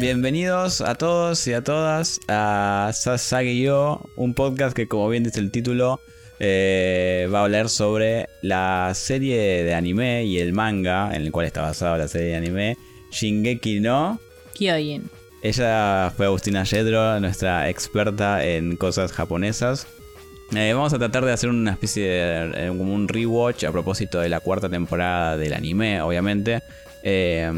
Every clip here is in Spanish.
Bienvenidos a todos y a todas a Sasage-yo, un podcast que como bien dice el título eh, va a hablar sobre la serie de anime y el manga en el cual está basada la serie de anime Shingeki no Kyojin. Ella fue Agustina Yedro, nuestra experta en cosas japonesas. Eh, vamos a tratar de hacer una especie de eh, como un rewatch a propósito de la cuarta temporada del anime, obviamente. Eh,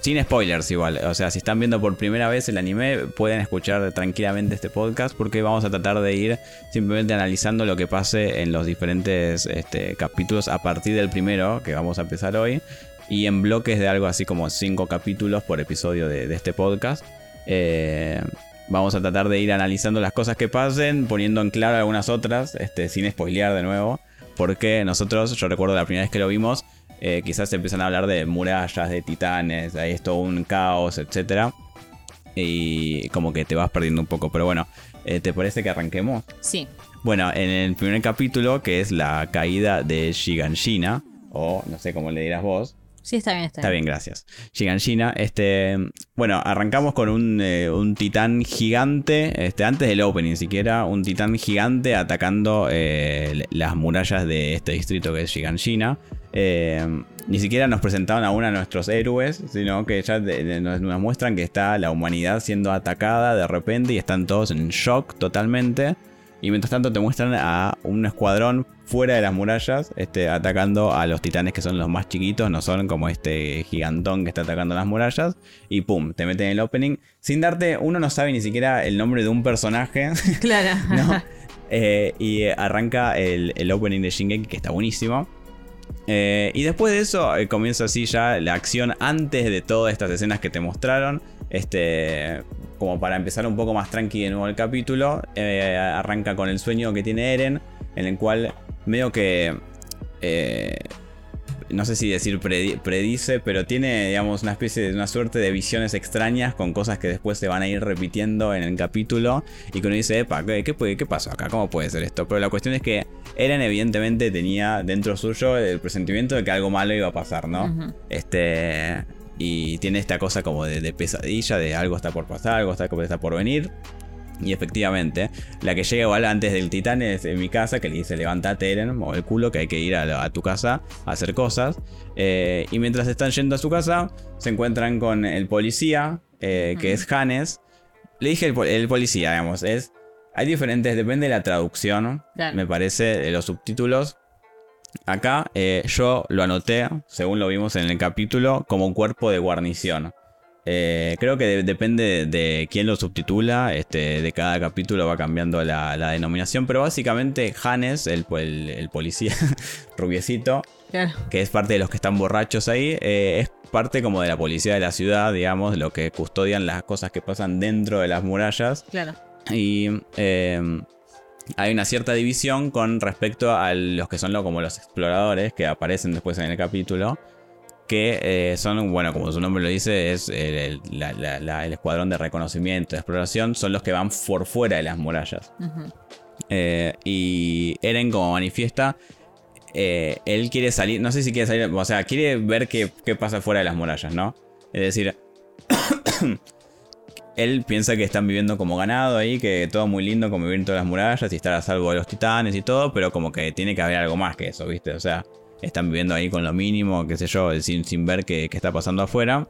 sin spoilers igual, o sea, si están viendo por primera vez el anime, pueden escuchar tranquilamente este podcast porque vamos a tratar de ir simplemente analizando lo que pase en los diferentes este, capítulos a partir del primero, que vamos a empezar hoy, y en bloques de algo así como 5 capítulos por episodio de, este podcast. Eh, vamos a tratar de ir analizando las cosas que pasen, poniendo en claro algunas otras, este, sin spoilear de nuevo, porque nosotros, yo recuerdo la primera vez que lo vimos, eh, quizás se empiezan a hablar de murallas, de titanes, ahí es todo un caos, etc. Y como que te vas perdiendo un poco. Pero bueno, eh, ¿te parece que arranquemos? Sí. Bueno, en el primer capítulo, que es la caída de Shiganshina, o no sé cómo le dirás vos, Sí, está bien, está, Está bien, gracias. Shiganshina, este. Bueno, arrancamos con un, eh, un, titán gigante. Este, antes del opening siquiera. Un titán gigante atacando eh, las murallas de este distrito que es Shiganshina. Eh, ni siquiera nos presentaban a uno de nuestros héroes, sino que ya nos, nos, muestran que está la humanidad siendo atacada de repente y están todos en shock totalmente. Y mientras tanto te muestran a un escuadrón fuera de las murallas, este, atacando a los titanes que son los más chiquitos, no son como este gigantón que está atacando las murallas. Y pum, te meten en el opening. Sin darte, uno no sabe ni siquiera el nombre de un personaje. Claro. Eh, y arranca el, opening de Shingeki, que está buenísimo. Eh, y después de eso eh, comienza así ya la acción antes de todas estas escenas que te mostraron. Este, como para empezar un poco más tranqui de nuevo el capítulo, eh, arranca con el sueño que tiene Eren, en el cual medio que... No sé si decir predice, pero tiene, digamos, una especie de una suerte de visiones extrañas con cosas que después se van a ir repitiendo en el capítulo. Y que uno dice, epa, ¿qué, qué, pasó acá? ¿Cómo puede ser esto? Pero la cuestión es que Eren, evidentemente, tenía dentro suyo el presentimiento de que algo malo iba a pasar, ¿no? Este. Y tiene esta cosa como de, pesadilla, de algo está por pasar, algo está, está por venir. Y efectivamente, la que llega igual antes del titán es en mi casa, que le dice levántate Eren, o el culo, que hay que ir a, tu casa a hacer cosas. Eh, y mientras están yendo a su casa, se encuentran con el policía, eh, que es Hannes. Le dije el, policía, digamos, es... Hay diferentes, depende de la traducción, me parece, de los subtítulos. Acá eh, yo lo anoté, según lo vimos en el capítulo, como un cuerpo de guarnición. Eh, creo que depende de, quién lo subtitula, este, de cada capítulo va cambiando la, denominación, pero básicamente Hannes, el, policía rubiecito, que es parte de los que están borrachos ahí, eh, es parte como de la policía de la ciudad, digamos, lo que custodian las cosas que pasan dentro de las murallas. Claro. Y hay una cierta división con respecto a los que son como los exploradores que aparecen después en el capítulo. Que eh, son, bueno, como su nombre lo dice, es el, escuadrón de reconocimiento, de exploración, son los que van por fuera de las murallas. Eh, y Eren, como manifiesta, eh, él quiere salir, no sé si quiere salir, o sea, quiere ver qué, qué pasa fuera de las murallas, ¿no? Es decir, él piensa que están viviendo como ganado ahí, que todo muy lindo, como vivir en todas las murallas y estar a salvo de los titanes y todo, pero como que tiene que haber algo más que eso, ¿viste? O sea, están viviendo ahí con lo mínimo, qué sé yo, sin, sin ver qué, está pasando afuera.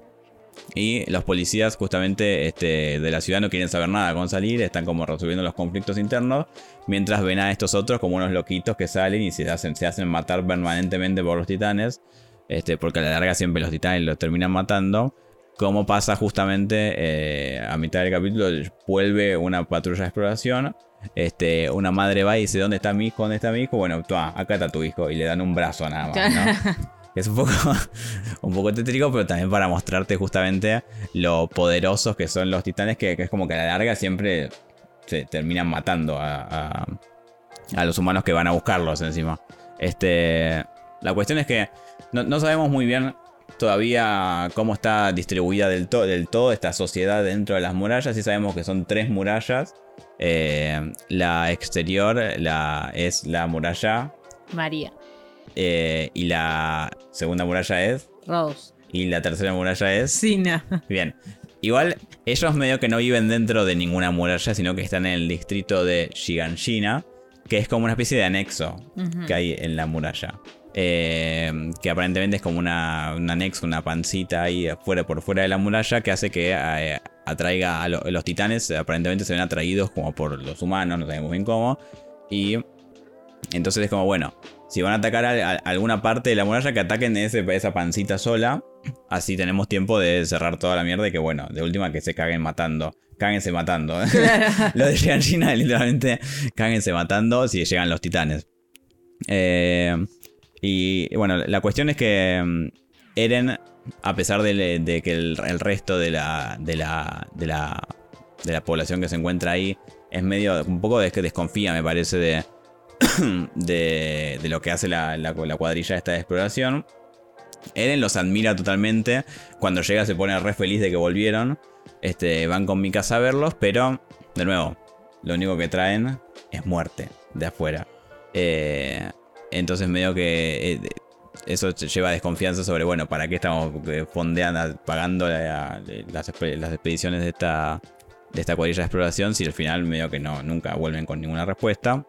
Y los policías justamente este, de la ciudad no quieren saber nada con salir, están como resolviendo los conflictos internos, mientras ven a estos otros como unos loquitos que salen y se hacen, se hacen matar permanentemente por los titanes, este, porque a la larga siempre los titanes los terminan matando. Como pasa justamente eh, a mitad del capítulo, vuelve una patrulla de exploración. Este, una madre va y dice, ¿dónde está mi hijo? ¿Dónde está mi hijo? Bueno, acá está tu hijo. Y le dan un brazo nada más, ¿no? es un poco, un poco tétrico, pero también para mostrarte justamente lo poderosos que son los titanes, que, es como que a la larga siempre se terminan matando a, a, los humanos que van a buscarlos encima. Este, la cuestión es que no, no sabemos muy bien todavía cómo está distribuida del, del, todo esta sociedad dentro de las murallas. Sí sabemos que son tres murallas. Eh, la exterior la, es la muralla. María. Eh, y la segunda muralla es. Rose. Y la tercera muralla es. Sina. Bien. Igual, ellos medio que no viven dentro de ninguna muralla, sino que están en el distrito de Shiganshina, que es como una especie de anexo que hay en la muralla. Eh, que aparentemente es como una, un anexo, una pancita ahí afuera, por fuera de la muralla que hace que eh, atraiga a lo- los titanes. Aparentemente se ven atraídos como por los humanos, no sabemos bien cómo. Y entonces es como, bueno, si van a atacar alguna parte de la muralla, que ataquen ese, esa pancita sola. Así tenemos tiempo de cerrar toda la mierda y que, bueno, de última que se caguen matando. Cáguense matando. Lo de llegar China, literalmente, cáguense matando si llegan los titanes. Eh, y bueno, la cuestión es que mm, Eren, a pesar de, que el, resto de la, de, la, de, la, de la población que se encuentra ahí es medio, un poco des- desconfía, me parece, de, de, de lo que hace la, la- la cuadrilla esta de exploración. Eren los admira totalmente. Cuando llega se pone re feliz de que volvieron. Este, van con mi casa a verlos, pero de nuevo, lo único que traen es muerte de afuera. Eh, entonces medio que eh, eso lleva a desconfianza sobre, bueno, ¿para qué estamos eh, fondeando, pagando la- las, expe- las expediciones de esta, de esta cuadrilla de exploración si al final medio que no, nunca vuelven con ninguna respuesta?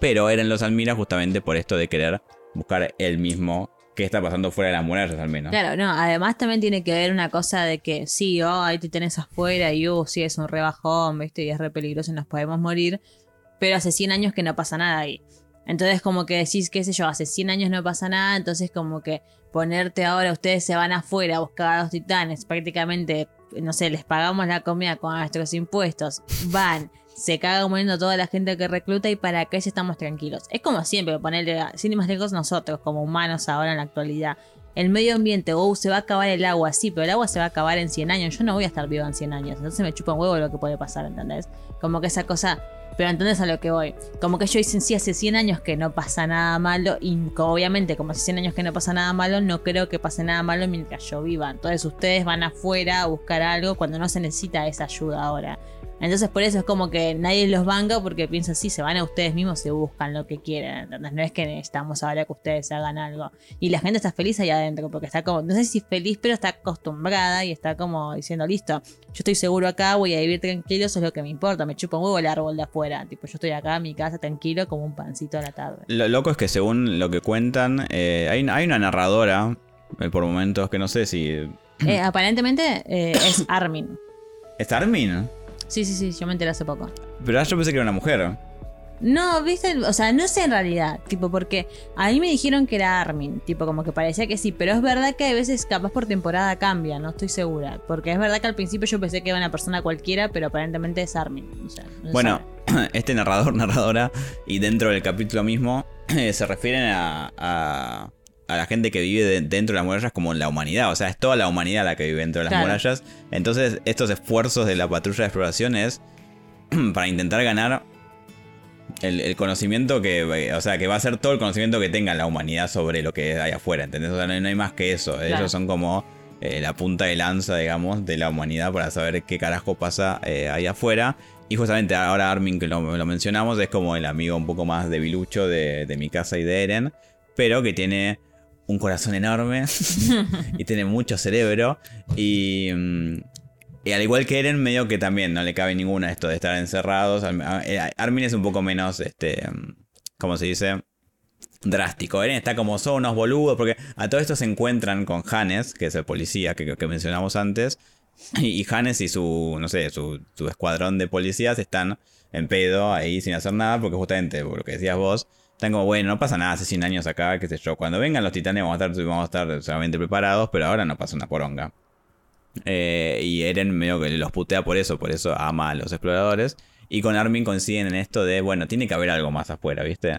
Pero Eren los admira justamente por esto de querer buscar él mismo qué está pasando fuera de las murallas al menos. Claro, no, además también tiene que ver una cosa de que sí, oh, ahí te tenés afuera y uh, sí, es un rebajón, ¿viste? Y es re peligroso y nos podemos morir. Pero hace 100 años que no pasa nada ahí. Entonces, como que decís, qué sé yo, hace 100 años no pasa nada, entonces, como que ponerte ahora, ustedes se van afuera a buscar a los titanes, prácticamente, no sé, les pagamos la comida con nuestros impuestos, van, se caga muriendo toda la gente que recluta y para si estamos tranquilos. Es como siempre, ponerle, sin más lejos, nosotros, como humanos ahora en la actualidad. El medio ambiente, oh, se va a acabar el agua, sí, pero el agua se va a acabar en 100 años. Yo no voy a estar vivo en 100 años, entonces me chupa un huevo lo que puede pasar, ¿entendés? Como que esa cosa. Pero entendés a lo que voy. Como que yo dicen, sí, hace 100 años que no pasa nada malo. Y obviamente, como hace 100 años que no pasa nada malo, no creo que pase nada malo mientras yo viva. Entonces ustedes van afuera a buscar algo cuando no se necesita esa ayuda ahora. Entonces por eso es como que nadie los banca porque piensa así, se van a ustedes mismos y buscan lo que quieren. ¿entendés? No es que necesitamos ahora que ustedes hagan algo. Y la gente está feliz ahí adentro porque está como, no sé si feliz, pero está acostumbrada y está como diciendo, listo, yo estoy seguro acá, voy a vivir tranquilo, eso es lo que me importa, me chupa un huevo el árbol de afuera. Tipo, yo estoy acá en mi casa tranquilo como un pancito a la tarde. Lo loco es que según lo que cuentan, eh, hay, hay una narradora, eh, por momentos que no sé si... Eh, aparentemente eh, es Armin. ¿Es Armin? Sí, sí, sí, yo me enteré hace poco. Pero yo pensé que era una mujer. No, viste, o sea, no sé en realidad, tipo, porque a mí me dijeron que era Armin, tipo, como que parecía que sí, pero es verdad que a veces capaz por temporada cambia, no estoy segura, porque es verdad que al principio yo pensé que era una persona cualquiera, pero aparentemente es Armin, o sea, no se Bueno, sabe. este narrador, narradora, y dentro del capítulo mismo, se refieren a, a, a la gente que vive de- dentro de las murallas como la humanidad. O sea, es toda la humanidad la que vive dentro de las Claro. murallas. Entonces, estos esfuerzos de la patrulla de exploración es para intentar ganar el, el conocimiento que, o sea, que va a ser todo el conocimiento que tenga la humanidad sobre lo que hay afuera, ¿entendés? O sea, no, no hay más que eso. Claro. Ellos son como eh, la punta de lanza, digamos, de la humanidad para saber qué carajo pasa eh, ahí afuera. Y justamente ahora Armin, que lo, lo mencionamos, es como el amigo un poco más debilucho de, de mi casa y de Eren, pero que tiene un corazón enorme y tiene mucho cerebro. Y, mm, y al igual que Eren, medio que también no le cabe ninguna esto de estar encerrados. Eh, Armin es un poco menos, este, mm, ¿cómo se dice? Drástico. Eren está como son unos boludos, porque a todo esto se encuentran con Hannes, que es el policía que, que mencionamos antes. Y, y Hannes y su, no sé, su, su escuadrón de policías están en pedo ahí sin hacer nada, porque justamente, por lo que decías vos, están como, bueno, no pasa nada, hace 100 años acá, qué sé yo. Cuando vengan los titanes vamos a estar, vamos a estar solamente preparados, pero ahora no pasa una poronga. Eh, y Eren medio que los putea por eso, por eso ama a los exploradores. Y con Armin coinciden en esto de, bueno, tiene que haber algo más afuera, ¿viste?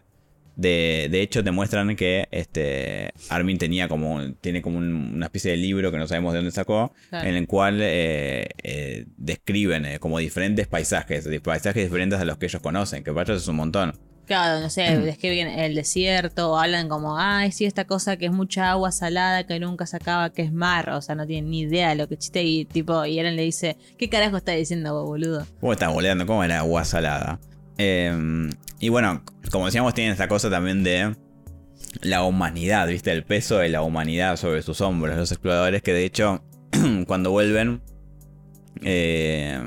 De, de hecho, te muestran que este Armin tenía como, tiene como un- una especie de libro que no sabemos de dónde sacó, Claro. en el cual eh, eh, describen como diferentes paisajes, paisajes diferentes a los que ellos conocen, que para ellos es un montón. Claro, no sé, describen el desierto, o hablan como, ay, sí, esta cosa que es mucha agua salada, que nunca se acaba, que es mar, o sea, no tienen ni idea de lo que chiste, y tipo, y Eren le dice, ¿qué carajo está diciendo vos, boludo? ¿Cómo estás boleando? ¿Cómo era agua salada? Eh, y bueno, como decíamos, tienen esta cosa también de la humanidad, ¿viste? El peso de la humanidad sobre sus hombros, los exploradores que de hecho, cuando vuelven, eh,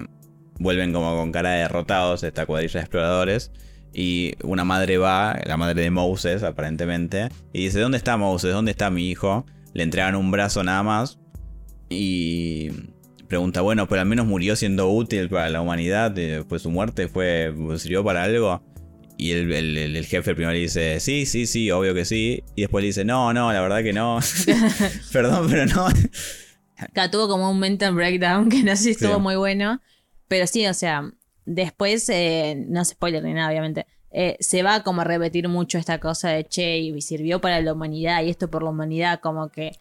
vuelven como con cara de derrotados esta cuadrilla de exploradores. Y una madre va, la madre de Moses aparentemente, y dice, ¿dónde está Moses? ¿Dónde está mi hijo? Le entregan un brazo nada más. Y pregunta, bueno, pero al menos murió siendo útil para la humanidad. Pues su muerte fue, sirvió para algo. Y el, el, jefe primero le dice, sí, sí, sí, obvio que sí. Y después le dice, no, no, la verdad que no. Perdón, pero no. Acá tuvo como un mental breakdown que no sé si estuvo muy bueno. Pero sí, o sea, después, eh, no se spoiler ni nada, obviamente. Eh, se va como a repetir mucho esta cosa de che, y sirvió para la humanidad y esto por la humanidad, como que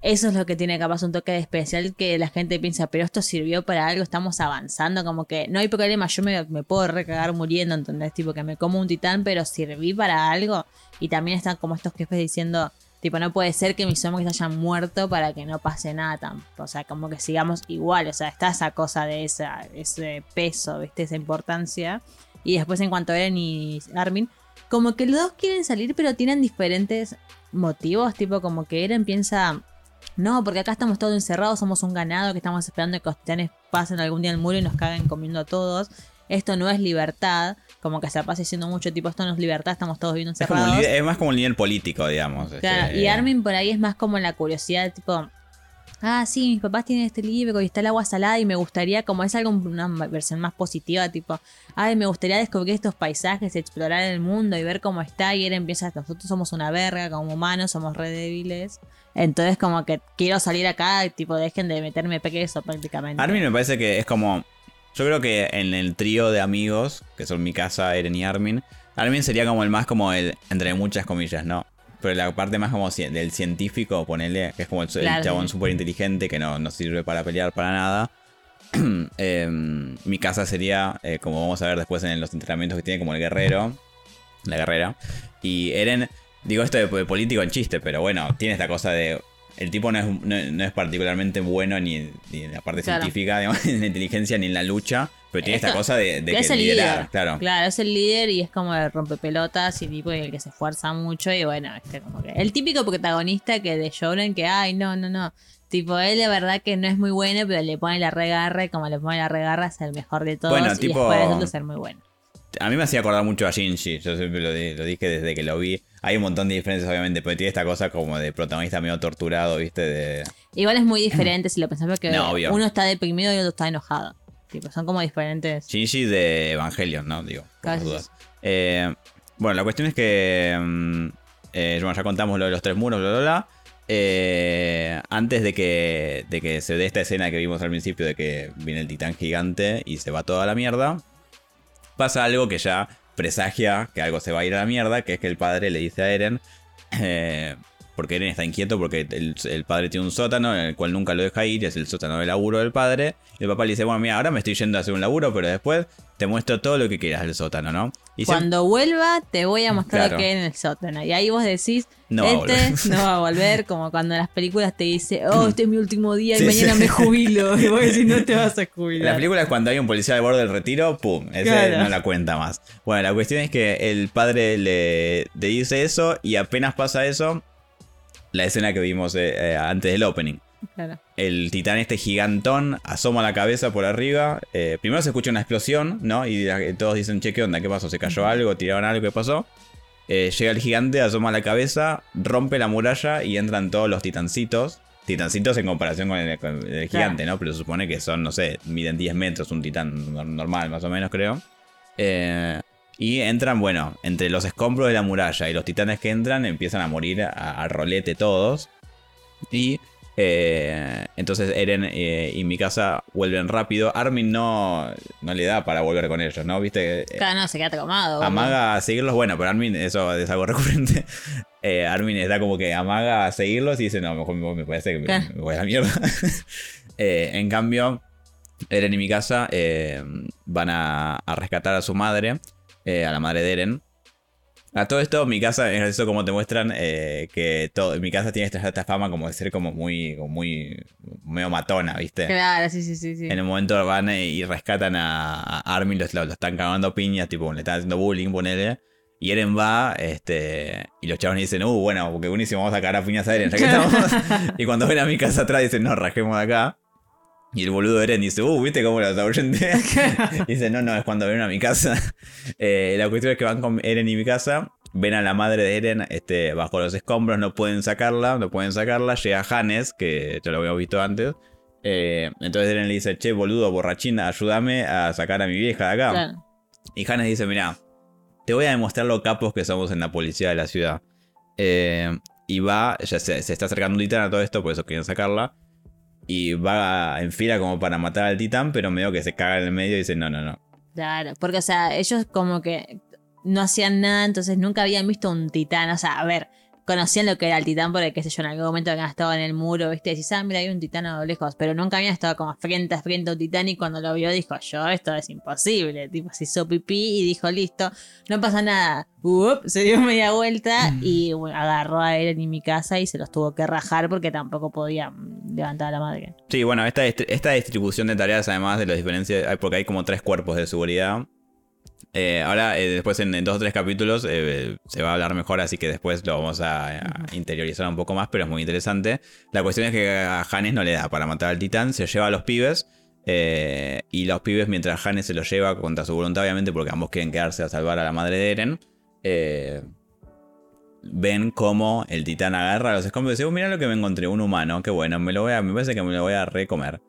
eso es lo que tiene capaz un toque de especial que la gente piensa, pero esto sirvió para algo, estamos avanzando, como que no hay problema, yo me, me puedo recagar muriendo, ¿entendés? Tipo que me como un titán, pero sirví para algo. Y también están como estos jefes diciendo, tipo, no puede ser que mis hombres hayan muerto para que no pase nada tampoco. O sea, como que sigamos igual, o sea, está esa cosa de esa, ese peso, ¿viste? Esa importancia. Y después en cuanto a Eren y Armin, como que los dos quieren salir, pero tienen diferentes motivos, tipo como que Eren piensa no, porque acá estamos todos encerrados, somos un ganado que estamos esperando que los titanes pasen algún día el muro y nos caguen comiendo a todos. Esto no es libertad, como que se pasa diciendo mucho, tipo, esto no es libertad, estamos todos viviendo encerrados. Es, más como un nivel político, digamos. Claro, y Armin por ahí es más como la curiosidad, tipo, ah, sí, mis papás tienen este libro y está el agua salada y me gustaría, como es algo, una versión más positiva, tipo, ay, me gustaría descubrir estos paisajes, explorar el mundo y ver cómo está. Y él empieza, nosotros somos una verga como humanos, somos re débiles. Entonces, como que quiero salir acá, tipo, dejen de meterme pequeño prácticamente. Armin me parece que es como. Yo creo que en el trío de amigos, que son mi casa, Eren y Armin, Armin sería como el más como el, entre muchas comillas, ¿no? Pero la parte más como del científico, ponele, que es como el, chabón súper inteligente que no, no, sirve para pelear para nada. Em, mi casa sería, eh, como vamos a ver después en los entrenamientos que tiene, como el guerrero, la guerrera. Y Eren, digo esto de político en chiste, pero bueno, tiene esta cosa de el tipo no es, no, es particularmente bueno ni, en la parte científica, digamos, en la inteligencia ni en la lucha, pero tiene esta cosa de, que es el líder. Claro. claro, es el líder y es como el rompepelotas y tipo el que se esfuerza mucho y bueno, este como que el típico protagonista que de Shonen que, ay, no, no, no. Tipo, él de verdad que no es muy bueno, pero le pone la regarra y como le pone la regarra es el mejor de todos bueno, tipo, y después de ser muy bueno. A mí me hacía acordar mucho a Shinji, yo siempre lo, lo dije desde que lo vi hay un montón de diferencias, obviamente, pero tiene esta cosa como de protagonista medio torturado, ¿viste? De... Igual es muy diferente si lo pensamos que uno está deprimido y otro está enojado. Tipo, son como diferentes. Shinji de Evangelion, ¿no? Digo, por dudas. Eh, bueno, la cuestión es que. Mm, eh, bueno, ya contamos lo de los tres muros, bla, bla, bla. Eh, antes de que, de que se dé esta escena que vimos al principio de que viene el titán gigante y se va toda la mierda, pasa algo que ya presagia que algo se va a ir a la mierda, que es que el padre le dice a Eren, eh, porque Eren está inquieto porque el, padre tiene un sótano en el cual nunca lo deja ir, es el sótano de laburo del padre. Y el papá le dice, bueno, mira, ahora me estoy yendo a hacer un laburo, pero después te muestro todo lo que quieras del sótano, ¿no? Y Cuando vuelva, te voy a mostrar lo que hay en el sótano. Y ahí vos decís, no este no va a volver, como cuando en las películas te dice, oh, este es mi último día y mañana me jubilo. Y vos decís, no te vas a jubilar. La película es cuando hay un policía de borde del retiro, pum, ese no la cuenta más. Bueno, la cuestión es que el padre le, le dice eso y apenas pasa eso, la escena que vimos eh, eh, antes del opening. El titán este gigantón asoma la cabeza por arriba. Eh, primero se escucha una explosión, ¿no? Y todos dicen, che, ¿qué onda? ¿Qué pasó? ¿Se cayó algo? ¿Tiraron algo? ¿Qué pasó? llega el gigante, asoma la cabeza, rompe la muralla y entran todos los titancitos. Titancitos en comparación con el, gigante, ¿no? Pero se supone que son, no sé, miden 10 metros, un titán normal más o menos, creo. Eh, y entran, bueno, entre los escombros de la muralla y los titanes que entran, empiezan a morir a, rolete todos. Y eh, entonces Eren eh, y Mikasa vuelven rápido. Armin no, no le da para volver con ellos, ¿no? ¿Viste? Claro, no, se queda tomado. Amaga a seguirlos, bueno, pero Armin, eso es algo recurrente. Eh, Armin está como que amaga a seguirlos y dice, no, mejor me, parece que me, voy a la mierda. en cambio, Eren y Mikasa van a rescatar a su madre. Eh, a la madre de Eren. A todo esto, mi casa, es eso como te muestran eh, que todo, mi casa tiene esta, fama como de ser como muy, muy, medio matona, ¿viste? Claro, sí, sí, sí. En el momento van y rescatan a, Armin, lo, están cagando piñas, tipo, le están haciendo bullying, ponele. Y Eren va, este, y los chavos dicen, uh, bueno, porque buenísimo, vamos a cagar a piñas a Eren, ya que estamos. y cuando ven a mi casa atrás dicen, no, rajemos de acá. Y el boludo Eren dice, uh, ¿viste cómo los ahuyenté? dice, no, no, es cuando vienen a mi casa. Eh, la cuestión es que van con Eren y mi casa, ven a la madre de Eren este, bajo los escombros, no pueden sacarla, no pueden sacarla. Llega Hannes, que ya lo habíamos visto antes. Eh, entonces Eren le dice, che, boludo, borrachina, ayúdame a sacar a mi vieja de acá. Y Hannes dice, mira, te voy a demostrar lo capos que somos en la policía de la ciudad. Eh, y va, ya se, se, está acercando un titán a todo esto, por eso quieren sacarla. Y va en fila como para matar al titán, pero medio que se caga en el medio y dice, no, no, no. Claro, porque o sea, ellos como que no hacían nada, entonces nunca habían visto un titán. O sea, a ver, conocían lo que era el titán porque, qué sé yo, en algún momento habían estado en el muro, ¿viste? Decís, ah, mira, hay un titán a lo lejos. Pero nunca habían estado como frente a frente a un titán y cuando lo vio dijo, yo, esto es imposible. Tipo, se hizo pipí y dijo, listo, no pasa nada. se dio media vuelta mm. y agarró a él en mi casa y se los tuvo que rajar porque tampoco podía levantar a la madre. Sí, bueno, esta, esta distribución de tareas, además de las diferencias, porque hay como tres cuerpos de seguridad eh, ahora, eh, después en, dos o tres capítulos eh, se va a hablar mejor, así que después lo vamos a, interiorizar un poco más, pero es muy interesante. La cuestión es que a Hannes no le da para matar al titán, se lleva a los pibes. y los pibes, mientras Hannes se los lleva contra su voluntad, obviamente, porque ambos quieren quedarse a salvar a la madre de Eren, ven cómo el titán agarra a los escombros y dice: oh, Mira lo que me encontré, un humano, qué bueno, me, lo voy a, me parece que me lo voy a recomer.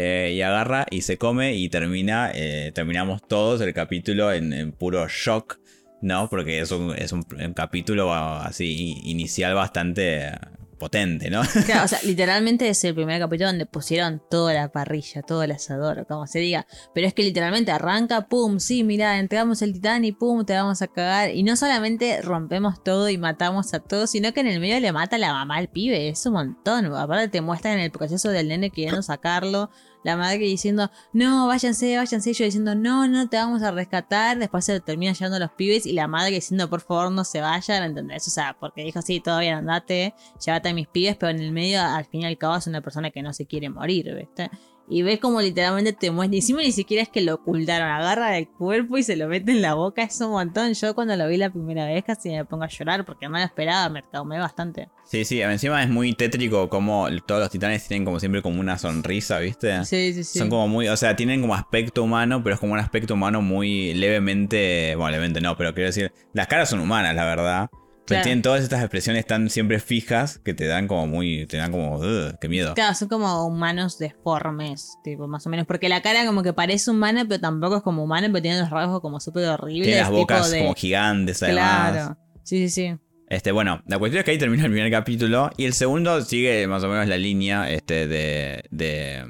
Eh, y agarra y se come y termina, eh, terminamos todos el capítulo en, puro shock, ¿no? Porque es un, es un, capítulo así inicial bastante potente, ¿no? Claro, o sea, literalmente es el primer capítulo donde pusieron toda la parrilla, todo el asador, como se diga. Pero es que literalmente arranca, pum, sí, mira, entregamos el titán y pum, te vamos a cagar. Y no solamente rompemos todo y matamos a todos, sino que en el medio le mata la mamá al pibe. Es un montón. Aparte te muestran en el proceso del nene queriendo sacarlo la madre diciendo, no, váyanse, váyanse, yo diciendo, no, no te vamos a rescatar, después se termina llevando los pibes y la madre diciendo, por favor, no se vayan, ¿entendés? O sea, porque dijo, sí, todavía andate, llévate a mis pibes, pero en el medio, al fin y al cabo, es una persona que no se quiere morir, ¿viste? Y ves como literalmente te muestra. Encima ni siquiera es que lo ocultaron. Agarra del cuerpo y se lo mete en la boca. Es un montón. Yo cuando lo vi la primera vez casi me pongo a llorar porque no lo esperaba. Me traumé bastante. Sí, sí. Encima es muy tétrico como todos los titanes tienen como siempre como una sonrisa, ¿viste? Sí, sí, sí. Son como muy. O sea, tienen como aspecto humano, pero es como un aspecto humano muy levemente. Bueno, levemente no, pero quiero decir. Las caras son humanas, la verdad. Pero tienen todas estas expresiones tan siempre fijas que te dan como muy. Te dan como. ¡Qué miedo! Claro, son como humanos deformes, tipo, más o menos. Porque la cara como que parece humana, pero tampoco es como humana, pero tiene los rasgos como súper horribles. Tiene las bocas como gigantes, además. Claro. Sí, sí, sí. Este, bueno, la cuestión es que ahí termina el primer capítulo. Y el segundo sigue más o menos la línea este, de, de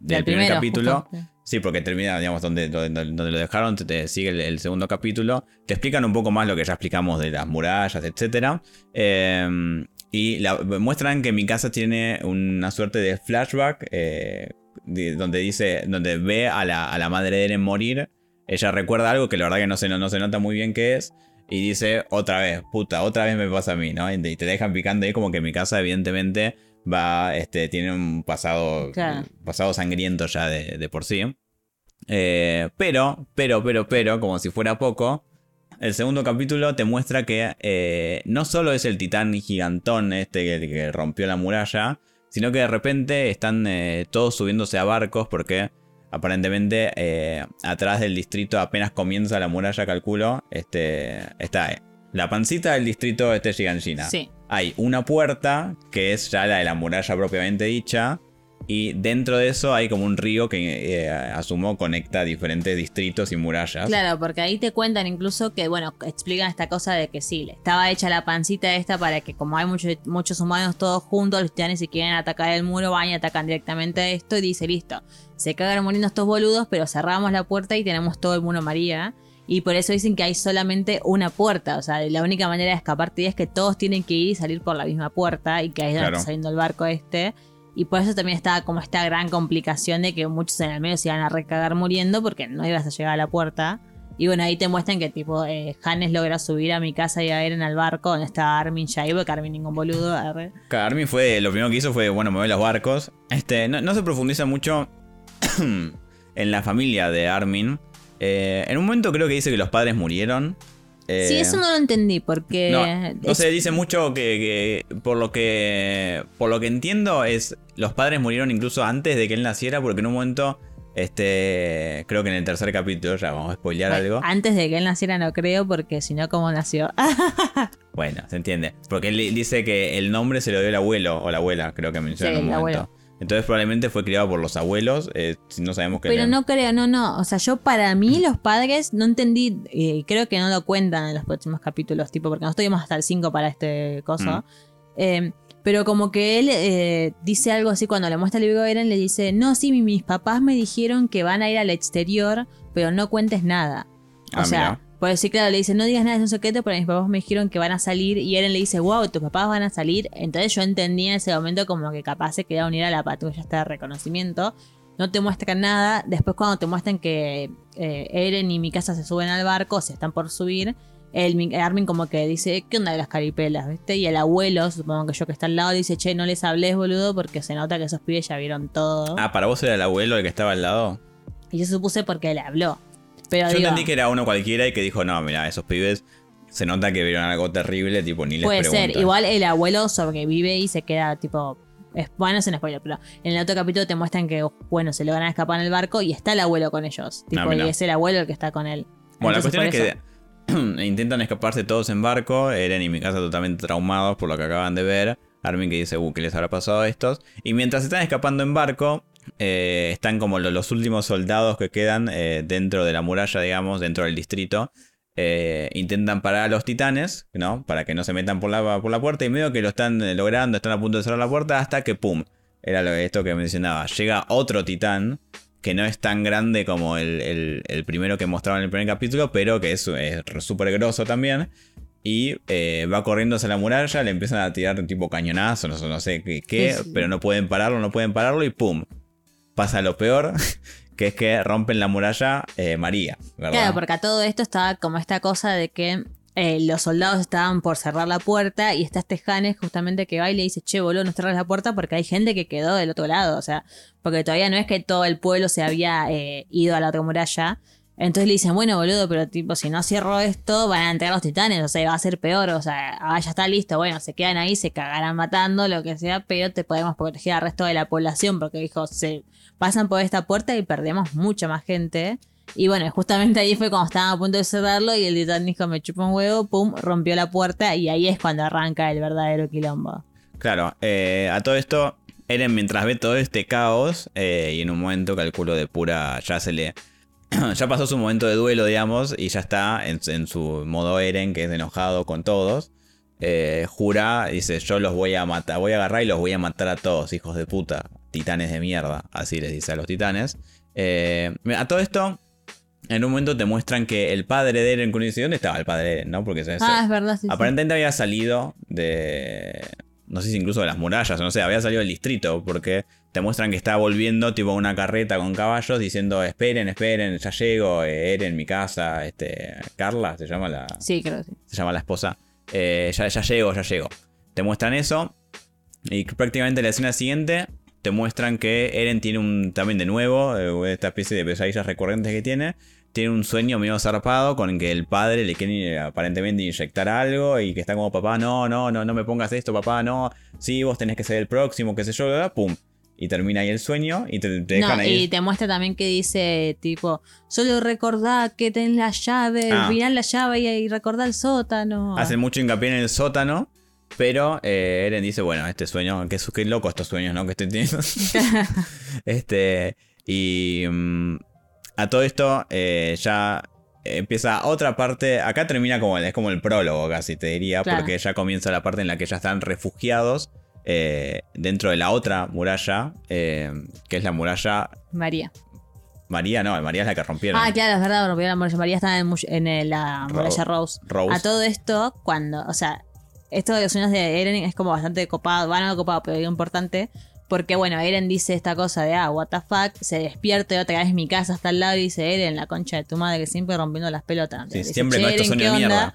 del, primer capítulo. Sí, porque termina, digamos, donde, donde, lo dejaron, te, sigue el, segundo capítulo. Te explican un poco más lo que ya explicamos de las murallas, etc. Em, y muestran que mi casa tiene una suerte de flashback eh, donde dice, donde ve a la, madre de Eren morir. Ella recuerda algo que la verdad que no se, no, se nota muy bien qué es. Y dice, otra vez, puta, otra vez me pasa a mí, ¿no? Y te dejan picando ahí como que mi casa evidentemente va, este, tiene un pasado, pasado sangriento ya de, por sí. Eh, pero, pero, pero, pero, como si fuera poco, el segundo capítulo te muestra que eh, no solo es el titán gigantón este que, rompió la muralla, sino que de repente están eh, todos subiéndose a barcos porque aparentemente atrás del distrito apenas comienza la muralla, calculo, este, está la pancita del distrito este Giganshina. Sí hay una puerta, que es ya la de la muralla propiamente dicha, y dentro de eso hay como un río que eh, asumo conecta diferentes distritos y murallas. Claro, porque ahí te cuentan incluso que, bueno, explican esta cosa de que sí, estaba hecha la pancita esta para que como hay muchos, muchos humanos todos juntos, los titanes si quieren atacar el muro van y atacan directamente esto y dice, listo, se cagan muriendo estos boludos, pero cerramos la puerta y tenemos todo el mundo María. Y por eso dicen que hay solamente una puerta. O sea, la única manera de escaparte es que todos tienen que ir y salir por la misma puerta. Y que ahí es donde está saliendo el barco este. Y por eso también está como esta gran complicación de que muchos en el medio se iban a recagar muriendo porque no ibas a llegar a la puerta. Y bueno, ahí te muestran que tipo eh, Hannes logra subir a mi casa y a ir en el barco donde está Armin ya porque Armin ningún boludo. Armin fue, lo primero que hizo fue, bueno, mover los barcos. Este, no, no se profundiza mucho en la familia de Armin. Eh, en un momento creo que dice que los padres murieron. Eh, Sí, eso no lo entendí porque... No, no se dice mucho que, que por lo que por lo que entiendo es los padres murieron incluso antes de que él naciera porque en un momento este creo que en el tercer capítulo ya vamos a spoilear algo. Antes de que él naciera no creo porque si no, ¿cómo nació? Bueno, se entiende, porque él dice que el nombre se lo dio el abuelo o la abuela, creo que menciona Sí, en un el momento. abuelo. Entonces probablemente fue criado por los abuelos, eh, no sabemos que Pero no creo, no, no. O sea, yo para mí los padres no entendí, y creo que no lo cuentan en los próximos capítulos, tipo, porque no estuvimos hasta el 5 para este coso. Mm. Eh, pero como que él eh, dice algo así cuando le muestra el libro a Eren, le dice, no, sí, mi- mis papás me dijeron que van a ir al exterior, pero no cuentes nada. O Ah, sea, mira. Pues sí, claro, le dice, no digas nada, es un secreto, pero mis papás me dijeron que van a salir. Y Eren le dice, wow, tus papás van a salir. Entonces yo entendí en ese momento como que capaz se quería unir a la patrulla hasta de reconocimiento. No te muestran nada. Después cuando te muestran que eh, Eren y Mikasa se suben al barco, se están por subir. El Mi- Armin como que dice, ¿qué onda de las caripelas? ¿Viste? Y el abuelo, supongo que yo que está al lado, dice, che, no les hables, boludo, porque se nota que esos pibes ya vieron todo. Ah, para vos era el abuelo el que estaba al lado. Y yo supuse porque le habló. Pero Yo digo, entendí que era uno cualquiera y que dijo, no, mira, esos pibes se nota que vieron algo terrible, tipo, ni les Puede ser. Igual el abuelo sobrevive y se queda tipo. Bueno, es un spoiler, pero en el otro capítulo te muestran que, bueno, se logran escapar en el barco y está el abuelo con ellos. Tipo, mirá. y es el abuelo el que está con él. Bueno, Entonces, la cuestión es que intentan escaparse todos en barco. Eren y Mikasa totalmente traumados por lo que acaban de ver. Armin que dice, uh, ¿qué les habrá pasado a estos? Y mientras están escapando en barco, eh, están como lo- los últimos soldados que quedan eh, dentro de la muralla, digamos, dentro del distrito. Eh, intentan parar a los titanes, ¿no? Para que no se metan por la, por la puerta. Y medio que lo están logrando, están a punto de cerrar la puerta hasta que, ¡pum! Era lo, esto que mencionaba. Llega otro titán que no es tan grande como el, el- el primero que mostraba en el primer capítulo, pero que es súper grosso también. Y eh, va corriendo hacia la muralla, le empiezan a tirar tipo cañonazo, no, sé- no sé qué, qué, Sí, sí. pero no pueden pararlo, no pueden pararlo y ¡pum! Pasa lo peor, que es que rompen la muralla eh, María, ¿verdad? Claro, porque a todo esto estaba como esta cosa de que eh, los soldados estaban por cerrar la puerta y está este Hannes justamente que va y le dice, che, boludo, no cerras la puerta porque hay gente que quedó del otro lado. O sea, porque todavía no es que todo el pueblo se había eh, ido a la otra muralla. Entonces le dicen, bueno, boludo, pero tipo, si no cierro esto, van a entrar los titanes, o sea, va a ser peor, o sea, ah, ya está listo, bueno, se quedan ahí, se cagarán matando, lo que sea, pero te podemos proteger al resto de la población, porque dijo, se pasan por esta puerta y perdemos mucha más gente. Y bueno, justamente ahí fue cuando estaban a punto de cerrarlo y el titán dijo, me chupa un huevo, pum, rompió la puerta y ahí es cuando arranca el verdadero quilombo. Claro, eh, a todo esto, Eren mientras ve todo este caos, eh, y en un momento calculo de pura, ya se le... ya pasó su momento de duelo, digamos, y ya está en, en su modo Eren, que es enojado con todos. Eh, jura, dice, yo los voy a matar, voy a agarrar y los voy a matar a todos, hijos de puta, titanes de mierda, así les dice a los titanes. Eh, a todo esto, en un momento te muestran que el padre de Eren, ¿dónde estaba el padre de Eren? ¿No? Porque se, Ah, es verdad, sí, sí. Aparentemente había salido de. No sé si incluso de las murallas, no sé, había salido del distrito, porque te muestran que está volviendo tipo una carreta con caballos diciendo esperen, esperen, ya llego, eh, Eren, mi casa, este. Carla, se llama la. Sí, creo que sí. Se llama la esposa. Eh, ya, ya llego, ya llego. Te muestran eso. Y prácticamente en la escena siguiente te muestran que Eren tiene un. También de nuevo, eh, esta especie de pesadillas recurrentes que tiene. Tiene un sueño medio zarpado con que el padre le quiere aparentemente inyectar algo y que está como papá, no, no, no, no me pongas esto, papá, no. Sí, vos tenés que ser el próximo, qué sé yo, bla, pum. Y termina ahí el sueño y te, te dejan No, ahí. y te muestra también que dice, tipo, solo recordá que tenés la llave, Ah. la llave y, y recordá el sótano. Hacen mucho hincapié en el sótano. Pero eh, Eren dice, bueno, este sueño, qué, su- qué loco estos sueños, ¿no? Que estoy teniendo. este. Y. mm, a todo esto, eh, ya empieza otra parte. Acá termina como el, es como el prólogo, casi te diría. Claro. Porque ya comienza la parte en la que ya están refugiados. Eh, dentro de la otra muralla. eh, que es la muralla. María. María, no, María es la que rompieron. Ah, claro, es verdad, rompió la muralla. María estaba en, en el- la muralla Rose. Rose. A todo esto, cuando, o sea, esto de los sueños de Eren es como bastante copado, bueno, no copado, pero importante. Porque bueno, Eren dice esta cosa de, ah, what the fuck, se despierta y otra vez mi casa está al lado y dice, Eren, la concha de tu madre, que siempre rompiendo las pelotas. Sí, dice, siempre "Che, con estos Eren, ¿qué sueños de onda?". mierda.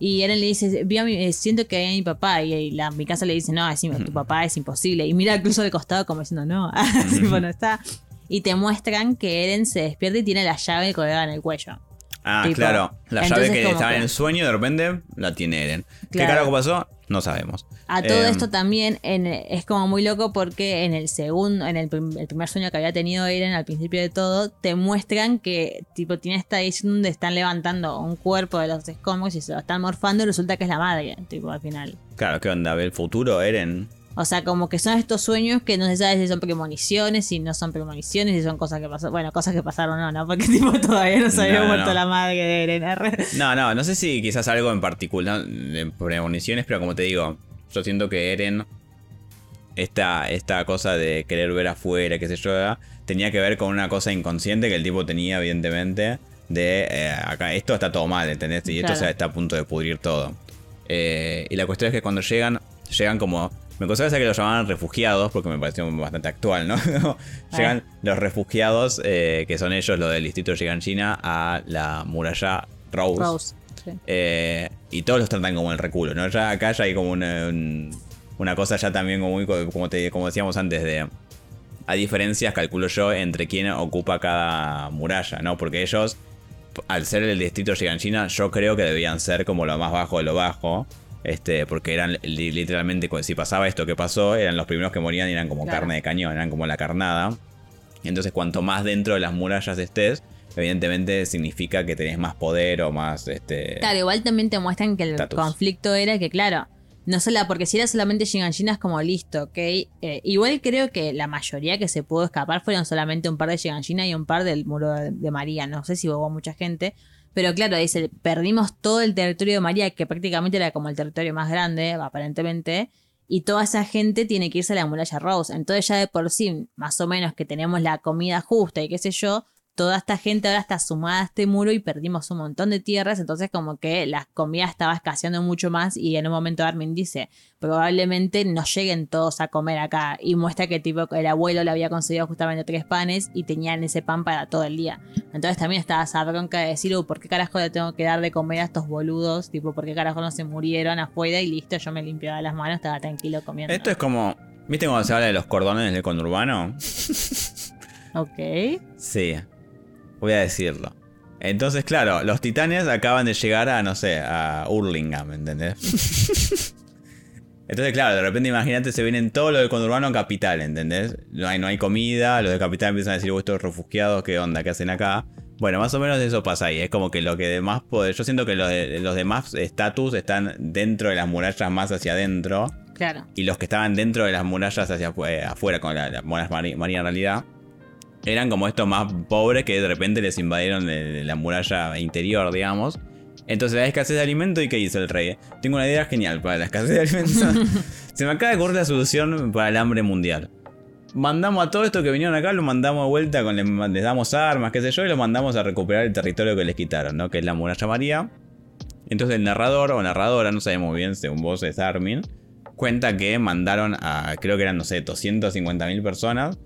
Y Eren le dice, "Vi a mi- eh, siento que hay a mi papá. Y, y la, mi casa le dice, no, es, tu papá es imposible. Y mira incluso de costado como diciendo, no, tipo, no está. Y te muestran que Eren se despierta y tiene la llave colgada en el cuello. Ah, Tipo, claro. La llave que estaba que- en el sueño de repente la tiene Eren. ¿Qué carajo pasó? No sabemos. A todo Eh, esto también en- es como muy loco porque en el segundo, en el, prim- el primer sueño que había tenido Eren al principio de todo, te muestran que tipo tiene esta edición donde están levantando un cuerpo de los escombros y se lo están morfando y resulta que es la madre, tipo al final. Claro, ¿qué onda? ¿Ve el futuro, Eren? O sea, como que son estos sueños que no se sabe si son premoniciones, si no son premoniciones, si son cosas que pasaron. Bueno, cosas que pasaron o no, ¿no? Porque tipo todavía no se había No, muerto no. la madre de Eren. arre. No, no, no sé si quizás algo en particular de premoniciones, pero como te digo, yo siento que Eren, esta, esta cosa de querer ver afuera, qué sé yo, tenía que ver con una cosa inconsciente que el tipo tenía, evidentemente, de eh, acá, esto está todo mal, ¿entendés? Y esto se está a punto de pudrir todo. Eh, y la cuestión es que cuando llegan, llegan como. Me costaba que los llamaban refugiados, porque me pareció bastante actual, ¿no? llegan los refugiados, eh, que son ellos, los del distrito de China, a la muralla Rose. Rose. sí. Eh, y todos los tratan como el reculo, ¿no? Ya acá ya hay como una, un- una cosa ya también como, muy co- como, te- como decíamos antes de... Hay diferencias, calculo yo, entre quién ocupa cada muralla, ¿no? Porque ellos, al ser el distrito China, yo creo que debían ser como lo más bajo de lo bajo. Este, porque eran li- literalmente, si pasaba esto que pasó, eran los primeros que morían y eran como Claro. carne de cañón, eran como la carnada. Entonces, cuanto más dentro de las murallas estés, evidentemente significa que tenés más poder o más. Este, Claro, igual también te muestran que el conflicto era que, claro, no solo, porque si era solamente Shiganshina es como listo, ¿ok? Eh, igual creo que la mayoría que se pudo escapar fueron solamente un par de Shiganshina y un par del muro de, de María. No sé si hubo mucha gente. Pero claro, dice, perdimos todo el territorio de María, que prácticamente era como el territorio más grande, aparentemente. Y toda esa gente tiene que irse a la muralla Rose. Entonces ya de por sí, más o menos que tenemos la comida justa y qué sé yo, toda esta gente ahora está sumada a este muro y perdimos un montón de tierras, entonces como que la comida estaba escaseando mucho más y en un momento Armin dice, probablemente no lleguen todos a comer acá y muestra que tipo el abuelo le había conseguido justamente tres panes y tenían ese pan para todo el día. Entonces también estaba esa bronca de decir, "Uh, ¿por qué carajo le tengo que dar de comer a estos boludos? Tipo, ¿por qué carajo no se murieron afuera? Y listo, yo me limpiaba las manos, estaba tranquilo comiendo. Esto es como. ¿Viste cuando se habla de los cordones del conurbano? Ok. Sí. Voy a decirlo. Entonces, claro, los titanes acaban de llegar a, no sé, a Hurlingham, ¿entendés? Entonces, claro, de repente imagínate, se vienen todos los del conurbano a capital, ¿entendés? No hay, no hay comida, los de capital empiezan a decir, "Uh, estos refugiados, ¿qué onda? ¿Qué hacen acá? Bueno, más o menos eso pasa ahí. Es como que lo que demás poder. Yo siento que los, de- los demás estatus están dentro de las murallas más hacia adentro. Claro. y los que estaban dentro de las murallas hacia afu- afuera, con la, la muralla mari- maría en realidad, eran como estos más pobres que de repente les invadieron la muralla interior, digamos. Entonces la escasez de alimento y ¿qué hizo el rey? Tengo una idea genial para la escasez de alimentos. Se me acaba de ocurrir la solución para el hambre mundial. Mandamos a todo esto que vinieron acá, lo mandamos de vuelta, con, les, damos armas, qué sé yo, y los mandamos a recuperar el territorio que les quitaron, ¿no? Que es la muralla María. Entonces el narrador o narradora, no sabemos bien, según vos es Armin, cuenta que mandaron a, creo que eran, no sé, 250.000 personas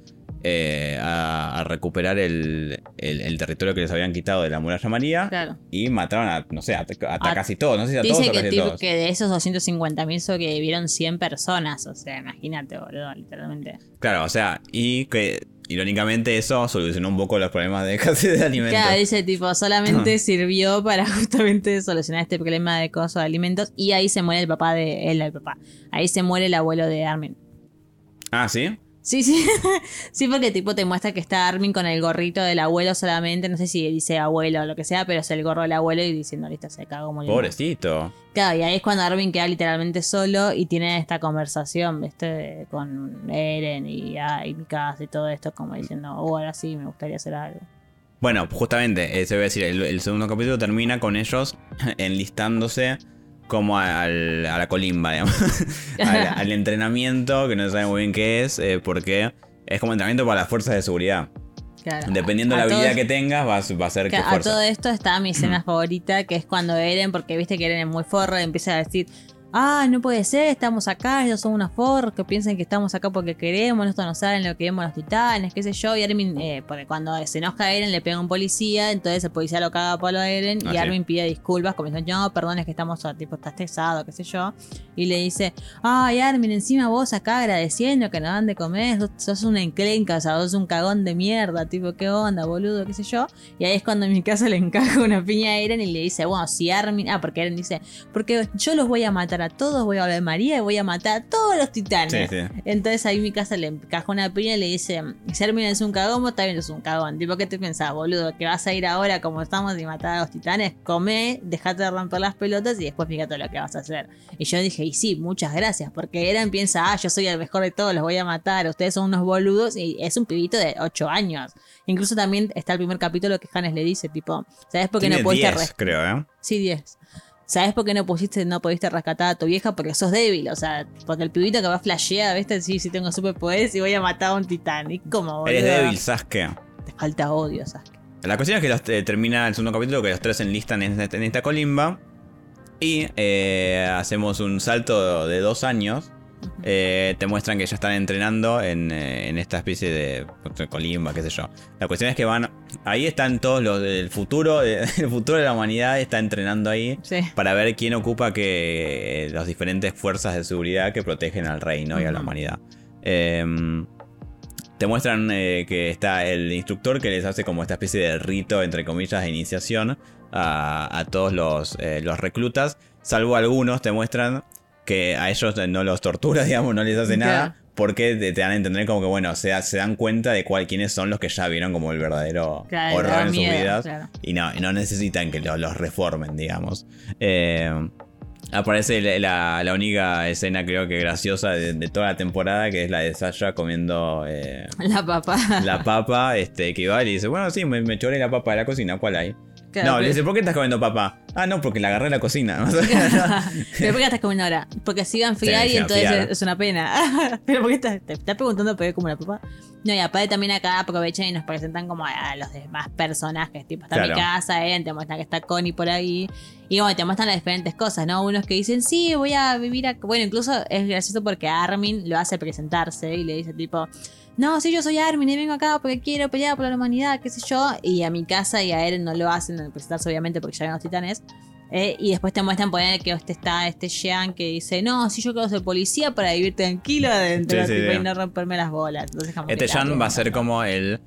eh, a, a recuperar el, el- el territorio que les habían quitado de la muralla María. Claro. Y mataron a, no sé, a, a A- casi todos, no sé si a todos Dice o que, casi todos. que de esos 250.000 sobrevivieron 100 personas. O sea, imagínate, boludo, literalmente. Claro, o sea, y que irónicamente eso solucionó un poco los problemas de escasez de alimentos. Claro, dice tipo, solamente sirvió para justamente solucionar este problema de costo de alimentos. Y ahí se muere el papá de él, el papá. Ahí se muere el abuelo de Armin. Ah, ¿sí? Sí, sí. sí, porque tipo te muestra que está Armin con el gorrito del abuelo solamente. No sé si dice abuelo o lo que sea, pero es el gorro del abuelo y diciendo, listo, se cagó muriendo. Pobrecito. Claro, y ahí es cuando Armin queda literalmente solo y tiene esta conversación, ¿viste? Con Eren y, y y todo esto, como diciendo, oh, ahora sí, me gustaría hacer algo. Bueno, justamente, eh, se va a decir, el, el segundo capítulo termina con ellos enlistándose como al- a la colimba, digamos. al, al entrenamiento, que no se sabe muy bien qué es, eh, porque es como entrenamiento para las fuerzas de seguridad. Claro. Dependiendo de A la habilidad que tengas, va, a- va a ser que a fuerza. todo esto está mi escena favorita, que es cuando Eren, porque viste que Eren es muy forro, empieza a decir, ah, no puede ser, estamos acá, ellos son unos forros que piensan que estamos acá porque queremos, nosotros no saben lo que vemos los titanes, qué sé yo. Y Armin, eh, porque cuando se enoja a Eren le pega a un policía, entonces el policía lo caga a palo a Eren Ah, y sí. Armin pide disculpas, como diciendo, no, perdón, es que estamos, ah, tipo, estás estresado, qué sé yo. Y le dice, ay, Armin, encima vos acá agradeciendo que nos dan de comer, sos, sos una enclenca, o sea, sos un cagón de mierda, tipo, qué onda, boludo, qué sé yo. Y ahí es cuando en mi casa le encaja una piña a Eren y le dice, bueno, si Armin, ah, porque Eren dice, porque yo los voy a matar a todos, voy a hablar de María y voy a matar a todos los titanes. Sí, sí. Entonces ahí mi casa le encaja una piña y le dice, si Armin es un cagón, vos también es un cagón. Tipo, ¿qué te pensás, boludo? ¿Que vas a ir ahora como estamos y matar a los titanes? Come, dejate de romper las pelotas y después fíjate lo que vas a hacer. Y yo dije, y sí, muchas gracias, porque Eren piensa, ah, yo soy el mejor de todos, los voy a matar, ustedes son unos boludos, y es un pibito de 8 años. Incluso también está el primer capítulo que Hannes le dice, tipo, ¿sabes por qué Tiene no pudiste 10, res- creo, ¿eh? Sí, 10. ¿Sabes por qué no pusiste, no pudiste rescatar a tu vieja? Porque sos débil, o sea, porque el pibito que va a flashear, ¿viste? Sí, sí tengo superpoderes y voy a matar a un titán. ¿Y cómo, boludo? Eres débil, Sasuke. Te falta odio, Sasuke. La cuestión es que los, eh, termina el segundo capítulo que los tres enlistan en, esta- en esta colimba. Y eh, hacemos un salto de dos años. Eh, te muestran que ya están entrenando en, en esta especie de colimba, qué sé yo. La cuestión es que van. Ahí están todos los del futuro. El futuro de la humanidad está entrenando ahí. Sí. Para ver quién ocupa que las diferentes fuerzas de seguridad que protegen al reino y a la humanidad. Em, te muestran eh, que está el instructor que les hace como esta especie de rito, entre comillas, de iniciación a, a todos los, eh, los reclutas. Salvo algunos, te muestran que a ellos no los tortura, digamos, no les hace nada. Porque te, te dan a entender como que, bueno, se, se dan cuenta de cuál, quiénes son los que ya vieron como el verdadero Claro, horror en sus miedo, vidas. claro. Y no, no necesitan que lo- los reformen, digamos. Eh, aparece la, la- la única escena, creo que graciosa de, de toda la temporada, que es la de Sasha comiendo eh, La papá. la papa, este, que va y le dice, bueno, sí, me, me choré la papa de la cocina, ¿cuál hay? Claro, no, le dice, ¿por qué estás comiendo papa? Ah, no, porque la agarré en la cocina. ¿Pero por qué estás comiendo ahora? Porque se iba a enfriar Sí, y entonces enfriar. es una pena. ¿Pero por qué estás, te estás preguntando por qué como la papá? No, y aparte también acá aprovechan y nos presentan como a los demás personajes. Tipo, está Claro. mi casa, Eren, te muestran que está Connie por ahí. Y bueno, te muestran las diferentes cosas, ¿no? Unos que dicen, sí, voy a vivir acá. Bueno, incluso es gracioso porque Armin lo hace presentarse y le dice tipo... No, sí, yo soy Armin y vengo acá porque quiero pelear por la humanidad, qué sé yo. Y a mi casa y a Eren no lo hacen al presentarse, obviamente, porque ya ven los titanes. Eh, y después te muestran poner que este está este Jean que dice, no, si yo quiero ser policía para vivir tranquilo adentro Sí, sí, tipo, sí. y no romperme las bolas. Entonces, Este la- va a ser como el.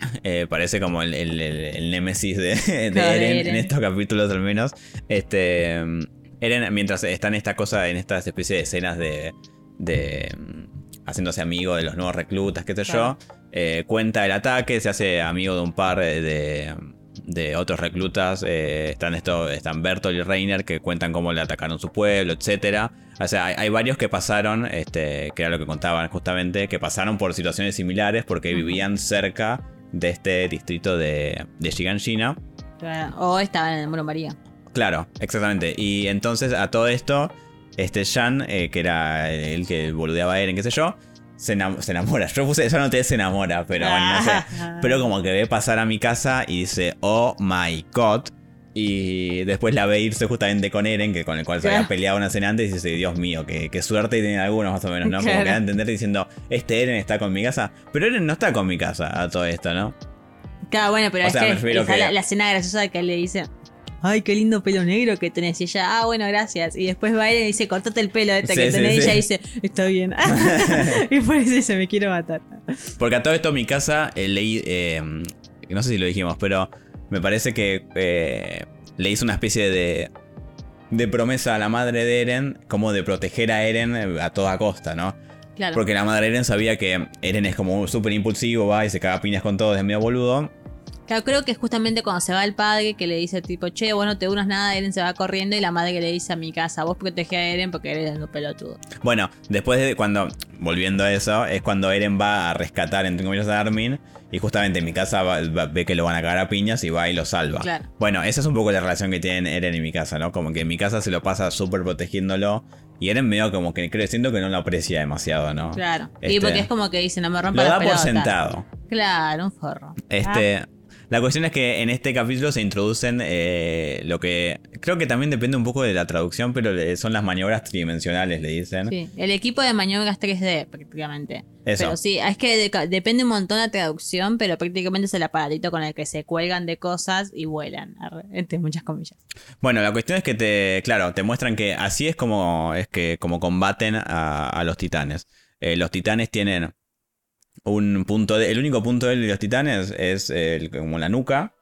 eh, parece como el, el, el- el némesis de, de Claro, de Eren, Eren. en estos capítulos al menos. Este. mm, Eren, mientras está en esta cosa, en estas especies de escenas de. de haciéndose amigo de los nuevos reclutas, qué sé Claro. yo. eh, cuenta el ataque, se hace amigo de un par de. de otros reclutas. eh, están esto, están Bertolt y Reiner que cuentan cómo le atacaron su pueblo, etcétera. O sea, hay, hay varios que pasaron, este, que era lo que contaban justamente, que pasaron por situaciones similares porque vivían cerca de este distrito de, de Shiganshina. Claro. O estaban en el Muro María. Claro, exactamente. Y entonces a todo esto, este Jan, eh, que era el que boludeaba a Eren, qué sé yo, se, enam- se enamora. Yo puse, yo noté se enamora, pero bueno, no sé. Pero como que ve pasar a mi casa y dice, oh my god. Y después la ve irse justamente con Eren, que con el cual se había peleado una escena antes, y dice, Dios mío, qué, qué suerte tienen algunos más o menos, ¿no? Como Claro. que da a entender diciendo, este Eren está con mi casa. Pero Eren no está con mi casa a todo esto, ¿no? Claro, bueno, pero O es sea, me refiero que- la, la escena graciosa de que le dice, ay, qué lindo pelo negro que tenés. Y ella, ah, bueno, gracias. Y después va él y dice, cortate el pelo este Sí, que tenés. sí. Y ella dice, está bien. y por eso dice, me quiero matar. Porque a todo esto mi casa eh, leí, eh, no sé si lo dijimos, pero me parece que eh, le hizo una especie de, de promesa a la madre de Eren, como de proteger a Eren eh, a toda costa, ¿no? Claro. Porque la madre de Eren sabía que Eren es como súper impulsivo, va y se caga piñas con todo, es medio boludo. Claro, creo que es justamente cuando se va el padre que le dice tipo, che, vos no te unas nada, Eren se va corriendo y la madre que le dice a mi casa, vos protege a Eren porque eres un pelotudo. Bueno, después de cuando, volviendo a eso, es cuando Eren va a rescatar, entre comillas, a Armin. Y justamente en mi casa va- va- ve que lo van a cagar a piñas y va y lo salva. Claro. Bueno, esa es un poco la relación que tienen Eren y mi casa, ¿no? Como que en mi casa se lo pasa súper protegiéndolo. Y Eren medio como que creo, siento que no lo aprecia demasiado, ¿no? Claro. Y Este, porque es como que dice, no me Lo rompa las da por sentado. Claro, un forro. Este. La cuestión es que en este capítulo se introducen eh, lo que creo que también depende un poco de la traducción, pero son las maniobras tridimensionales, le dicen. Sí, el equipo de maniobras 3D prácticamente. Eso. Pero sí, es que de- depende un montón la traducción, pero prácticamente es el aparatito con el que se cuelgan de cosas y vuelan, entre muchas comillas. Bueno, la cuestión es que te, claro, te muestran que así es como es que como combaten a, a los titanes. Eh, los titanes tienen un punto de, el único punto de los titanes es el- como la nuca.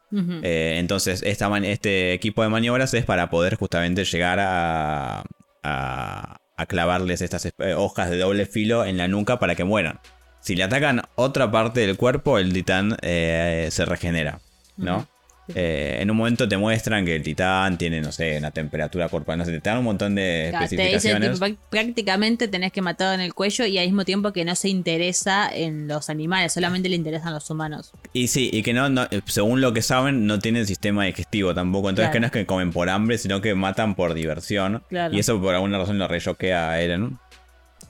Eh, entonces, esta este equipo de maniobras es para poder justamente llegar a, a, a clavarles estas eh, hojas de doble filo en la nuca para que mueran. Si le atacan otra parte del cuerpo, el titán eh, se regenera, ¿no? Eh, en un momento te muestran que el titán tiene, no sé, una temperatura corporal, no sé, te dan un montón de Claro, te especificaciones. tipo, prac- prácticamente tenés que matarlo en el cuello y al mismo tiempo que no se interesa en los animales, solamente le interesan los humanos. Y sí, y que no, no, eh, según lo que saben, no tienen sistema digestivo tampoco. Entonces Claro. que no es que comen por hambre, sino que matan por diversión. Claro. Y eso por alguna razón lo reyoquea a Eren.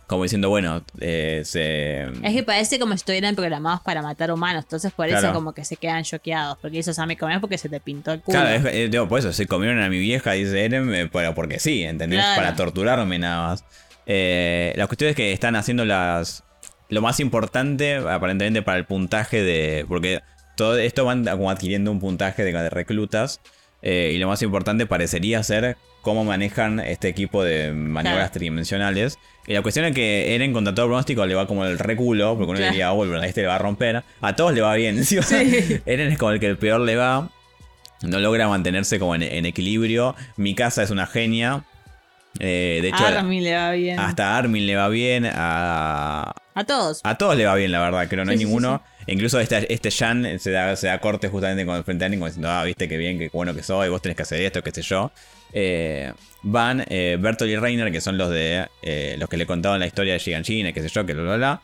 Como diciendo, bueno, eh, se... Es que parece como si estuvieran programados para matar humanos, entonces por eso como que se quedan choqueados, porque eso sabe comer porque se te pintó el culo. Claro, es, eh, digo, por eso, se comieron a mi vieja, dice Eren, eh, pero porque sí, ¿entendés? Claro. Para torturarme nada más. Eh, la cuestión es que están haciendo las... Lo más importante, aparentemente, para el puntaje de... Porque todo esto van como adquiriendo un puntaje de, de reclutas. eh, y lo más importante parecería ser cómo manejan este equipo de maniobras Claro. tridimensionales. Y la cuestión es que Eren contra todo pronóstico le va como el reculo, porque uno Claro. diría, oh, bueno, a este le va a romper. A todos le va bien. Sí. Eren es como el que el peor le va. No logra mantenerse como en, en equilibrio. Mi casa es una genia. Eh, de hecho, a Armin le va bien. hasta Armin le va bien. A, A todos. a todos le va bien, la verdad. Creo no hay Sí, sí, ninguno. Incluso este, este Jan se da, se da corte justamente con frente a Eren, diciendo, ah, viste qué bien, qué bueno que soy, vos tenés que hacer esto, qué sé yo. Eh, van eh, y Reiner, que son los de eh, los que le contaban la historia de Giganshina, qué sé yo, que bla bla bla.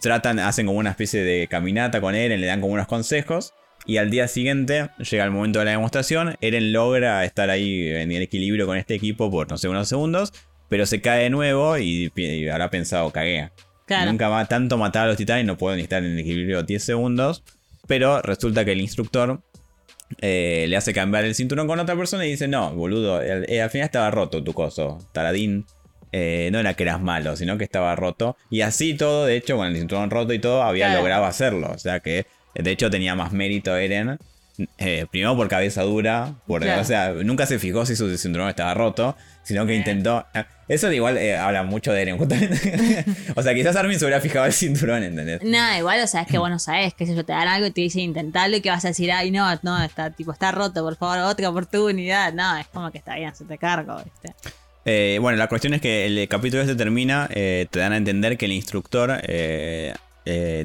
Tratan, hacen como una especie de caminata con Eren, le dan como unos consejos. Y al día siguiente llega el momento de la demostración. Eren logra estar ahí en el equilibrio con este equipo por no sé unos segundos. Pero se cae de nuevo y, y habrá pensado, cagué. Claro. Nunca va tanto matar a los titanes, no puedo ni estar en equilibrio 10 segundos. Pero resulta que el instructor eh, le hace cambiar el cinturón con otra persona y dice: No, boludo, el- eh, al final estaba roto tu coso, taradín. Eh, no era que eras malo, sino que estaba roto. Y así todo, de hecho, con el cinturón roto y todo, había Claro. logrado hacerlo. O sea que, de hecho, tenía más mérito Eren. primero por cabeza dura, por, Claro. o sea, nunca se fijó si su cinturón estaba roto, sino que intentó. ah, Eso igual eh, habla mucho de Eren, justamente. o sea, quizás Armin se hubiera fijado el cinturón, ¿entendés? Nada, igual, o sea, es que vos no sabés, sé yo, te dan algo y te dicen intentarlo y que vas a decir, ay, no, no, está, tipo, está roto, por favor, otra oportunidad. No, es como que está bien, se te cargo, ¿viste? Eh, bueno, la cuestión es que el capítulo este termina, eh, te dan a entender que el instructor eh,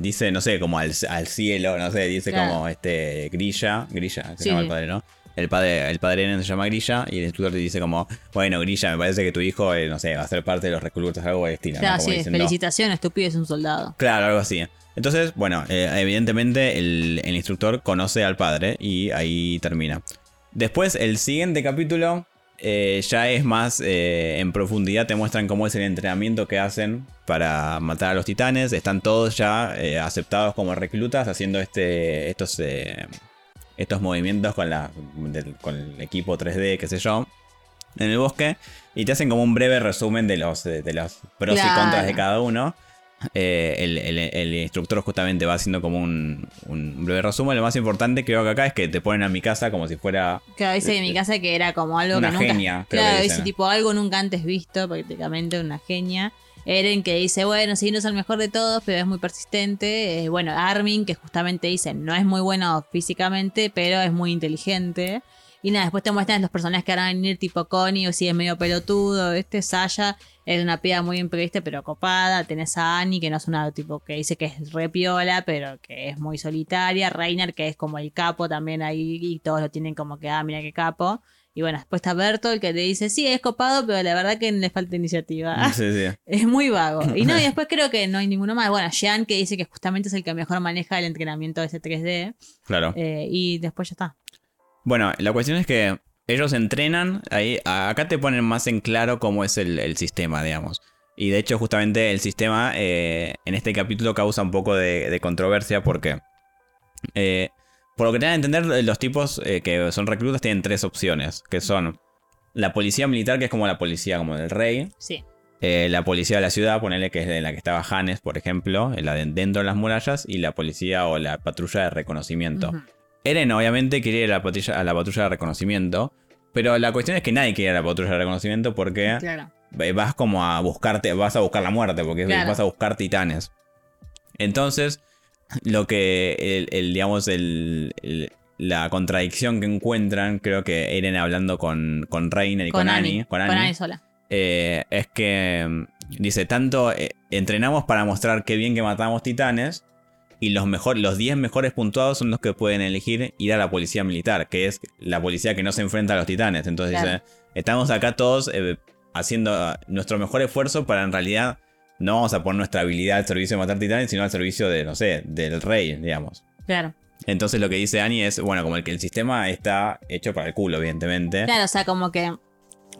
dice, no sé, como al, al cielo, no sé, dice Claro. como este Grilla, Grilla, se Sí, llama el padre, ¿no? El padre, el padre Eren se llama Grilla y el instructor te dice como, bueno, Grilla, me parece que tu hijo, eh, no sé, va a ser parte de los reclutas, algo de estilo, ¿no? Claro, Como sí, diciendo- felicitaciones, tu pibe es un soldado. Claro, algo así. Entonces, bueno, eh, evidentemente el, el instructor conoce al padre y ahí termina. Después, el siguiente capítulo eh, ya es más en profundidad, te muestran cómo es el entrenamiento que hacen para matar a los titanes. Están todos ya aceptados como reclutas haciendo este, estos, estos movimientos con, la, con el equipo 3D, qué sé yo, en el bosque. Y te hacen como un breve resumen de los, de, de los pros y contras de cada uno. Eh, el, el- el instructor justamente va haciendo como un, un breve resumen. Lo más importante creo que acá es que te ponen a mi casa como si fuera... Claro, dice en mi casa que era como algo Una que nunca. genia, creo claro, que dice tipo algo nunca antes visto, prácticamente una genia. Eren que dice, bueno, sí, no es el mejor de todos, pero es muy persistente. Eh, bueno, Armin que justamente dice, no es muy bueno físicamente, pero es muy inteligente. Y nada, después te muestran los personajes que van a venir, tipo Connie, o si es medio pelotudo, este Saya es una piba muy imprevista, pero copada. Tenés a Annie, que no es una tipo que dice que es re piola, pero que es muy solitaria. Reiner, que es como el capo también ahí, y todos lo tienen como que, ah, mira qué capo. Y bueno, después está Bertolt, que te dice, sí, es copado, pero la verdad que le falta iniciativa. Sí, sí. Es muy vago. Y no, y después creo que no hay ninguno más. Bueno, Jean, que dice que justamente es el que mejor maneja el entrenamiento de ese 3D. Claro. eh, y después ya está. Bueno, la cuestión es que ellos entrenan, ahí, acá te ponen más en claro cómo es el, el sistema, digamos. Y de hecho, justamente el sistema eh, en este capítulo causa un poco de, de controversia porque, eh, por lo que tengan que entender, eh, los tipos eh, que son reclutas tienen tres opciones, que son la policía militar, que es como la policía como del rey, Sí. eh, la policía de la ciudad, ponele que es de la que estaba Hannes, por ejemplo, en la de dentro de las murallas, y la policía o la patrulla de reconocimiento. Eren obviamente quería ir a la, patrulla, a la patrulla de reconocimiento, pero la cuestión es que nadie quiere ir a la patrulla de reconocimiento porque Claro. vas como a buscarte, vas a buscar la muerte, porque Claro. vas a buscar titanes. Entonces, lo que, el, el, digamos, el, el- la contradicción que encuentran, creo que Eren hablando con, con Reiner y con, Annie, con Annie, sola. eh, es que mm, dice, tanto eh, entrenamos para mostrar qué bien que matamos titanes, y los, mejor, los 10 mejores puntuados son los que pueden elegir ir a la policía militar, que es la policía que no se enfrenta a los titanes. Entonces Claro. dice, estamos acá todos eh, haciendo ah, nuestro mejor esfuerzo para en realidad no vamos a poner nuestra habilidad al servicio de matar titanes, sino al servicio de, no sé, del rey, digamos. Claro. Entonces lo que dice Annie es, bueno, como el que el sistema está hecho para el culo, evidentemente. Claro, o sea, como que.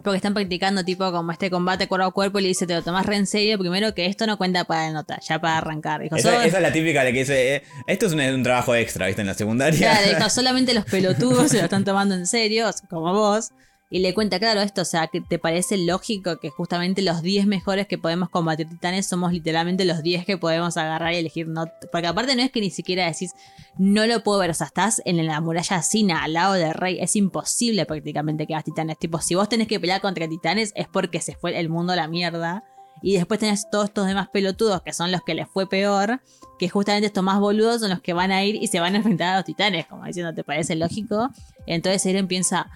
Porque están practicando tipo como este combate cuerpo a cuerpo y le dice, te lo tomás re en serio, primero que esto no cuenta para la nota, ya para arrancar. Dijo, Esa, "Solo- esa es la típica de que dice, eh, esto es un, un trabajo extra, ¿viste? En la secundaria. Claro, dijo, solamente los pelotudos se lo están tomando en serio, como vos. Y le cuenta, claro, esto, o sea, te parece lógico que justamente los 10 mejores que podemos combatir titanes somos literalmente los 10 que podemos agarrar y elegir. No, porque aparte no es que ni siquiera decís, no lo puedo ver, o sea, estás en la muralla Sina, al lado del rey. Es imposible prácticamente que hagas titanes. Tipo, si vos tenés que pelear contra titanes es porque se fue el mundo a la mierda. Y después tenés todos estos demás pelotudos que son los que les fue peor que justamente estos más boludos son los que van a ir y se van a enfrentar a los titanes, como diciendo, ¿te parece lógico? Entonces Eren piensa,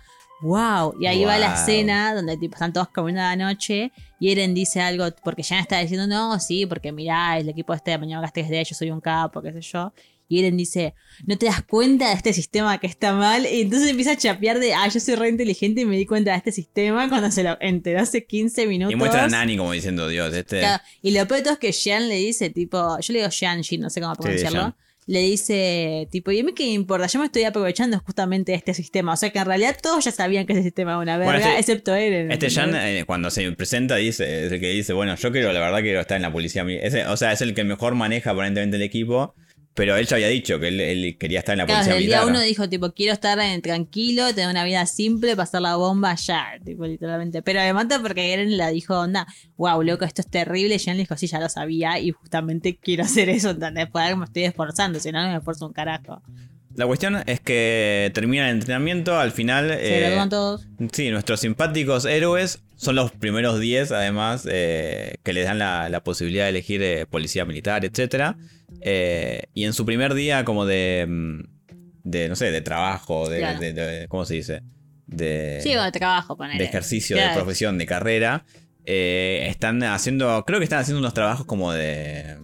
wow, y ahí va la escena donde tipo, están todos comiendo la noche y Eren dice algo, porque ya está diciendo, no, sí, porque mirá, el equipo este de mañana gastes de yo soy un capo, qué sé yo. Y Eren dice, ¿no te das cuenta de este sistema que está mal? Y entonces empieza a chapear de, ah, yo soy re inteligente y me di cuenta de este sistema cuando se lo enteró hace 15 minutos. Y muestra a Nani como diciendo, Dios, este... Claro, y lo peor de todo es que Jean le dice, tipo, yo le digo Jean, Jean, no sé cómo pronunciarlo. Jean. Le dice, tipo, ¿y a mí qué importa? Yo me estoy aprovechando justamente de este sistema. O sea que en realidad todos ya sabían que ese sistema era una verga, Bueno, este- excepto Eren. Este Jan, eh, cuando se presenta, dice, es el que dice, bueno, yo quiero, la verdad, quiero estar en la policía. Ese- o sea, es el que mejor maneja aparentemente el equipo, pero él ya había dicho que él, él quería estar en la Claro, policía desde el día militar. uno dijo, tipo, quiero estar tranquilo, tener una vida simple, pasar la bomba ya, tipo, literalmente. Pero me mata porque Eren la dijo, onda, wow, loco, esto es terrible. Y Jean le dijo, sí, ya lo sabía y justamente quiero hacer eso, ¿entendés? Por algo me estoy esforzando, si no, no me esfuerzo un carajo. La cuestión es que termina el entrenamiento, al final... Se eh, todos. Sí, nuestros simpáticos héroes son los primeros 10, además, eh, que les dan la, la posibilidad de elegir eh, policía militar, etc. y en su primer día como de, mm, de no sé, de trabajo, de, Claro. de- de- ¿cómo se dice? De, Sí, de trabajo, ponele. de ejercicio, de profesión, de carrera. eh, están haciendo, creo que están haciendo unos trabajos como de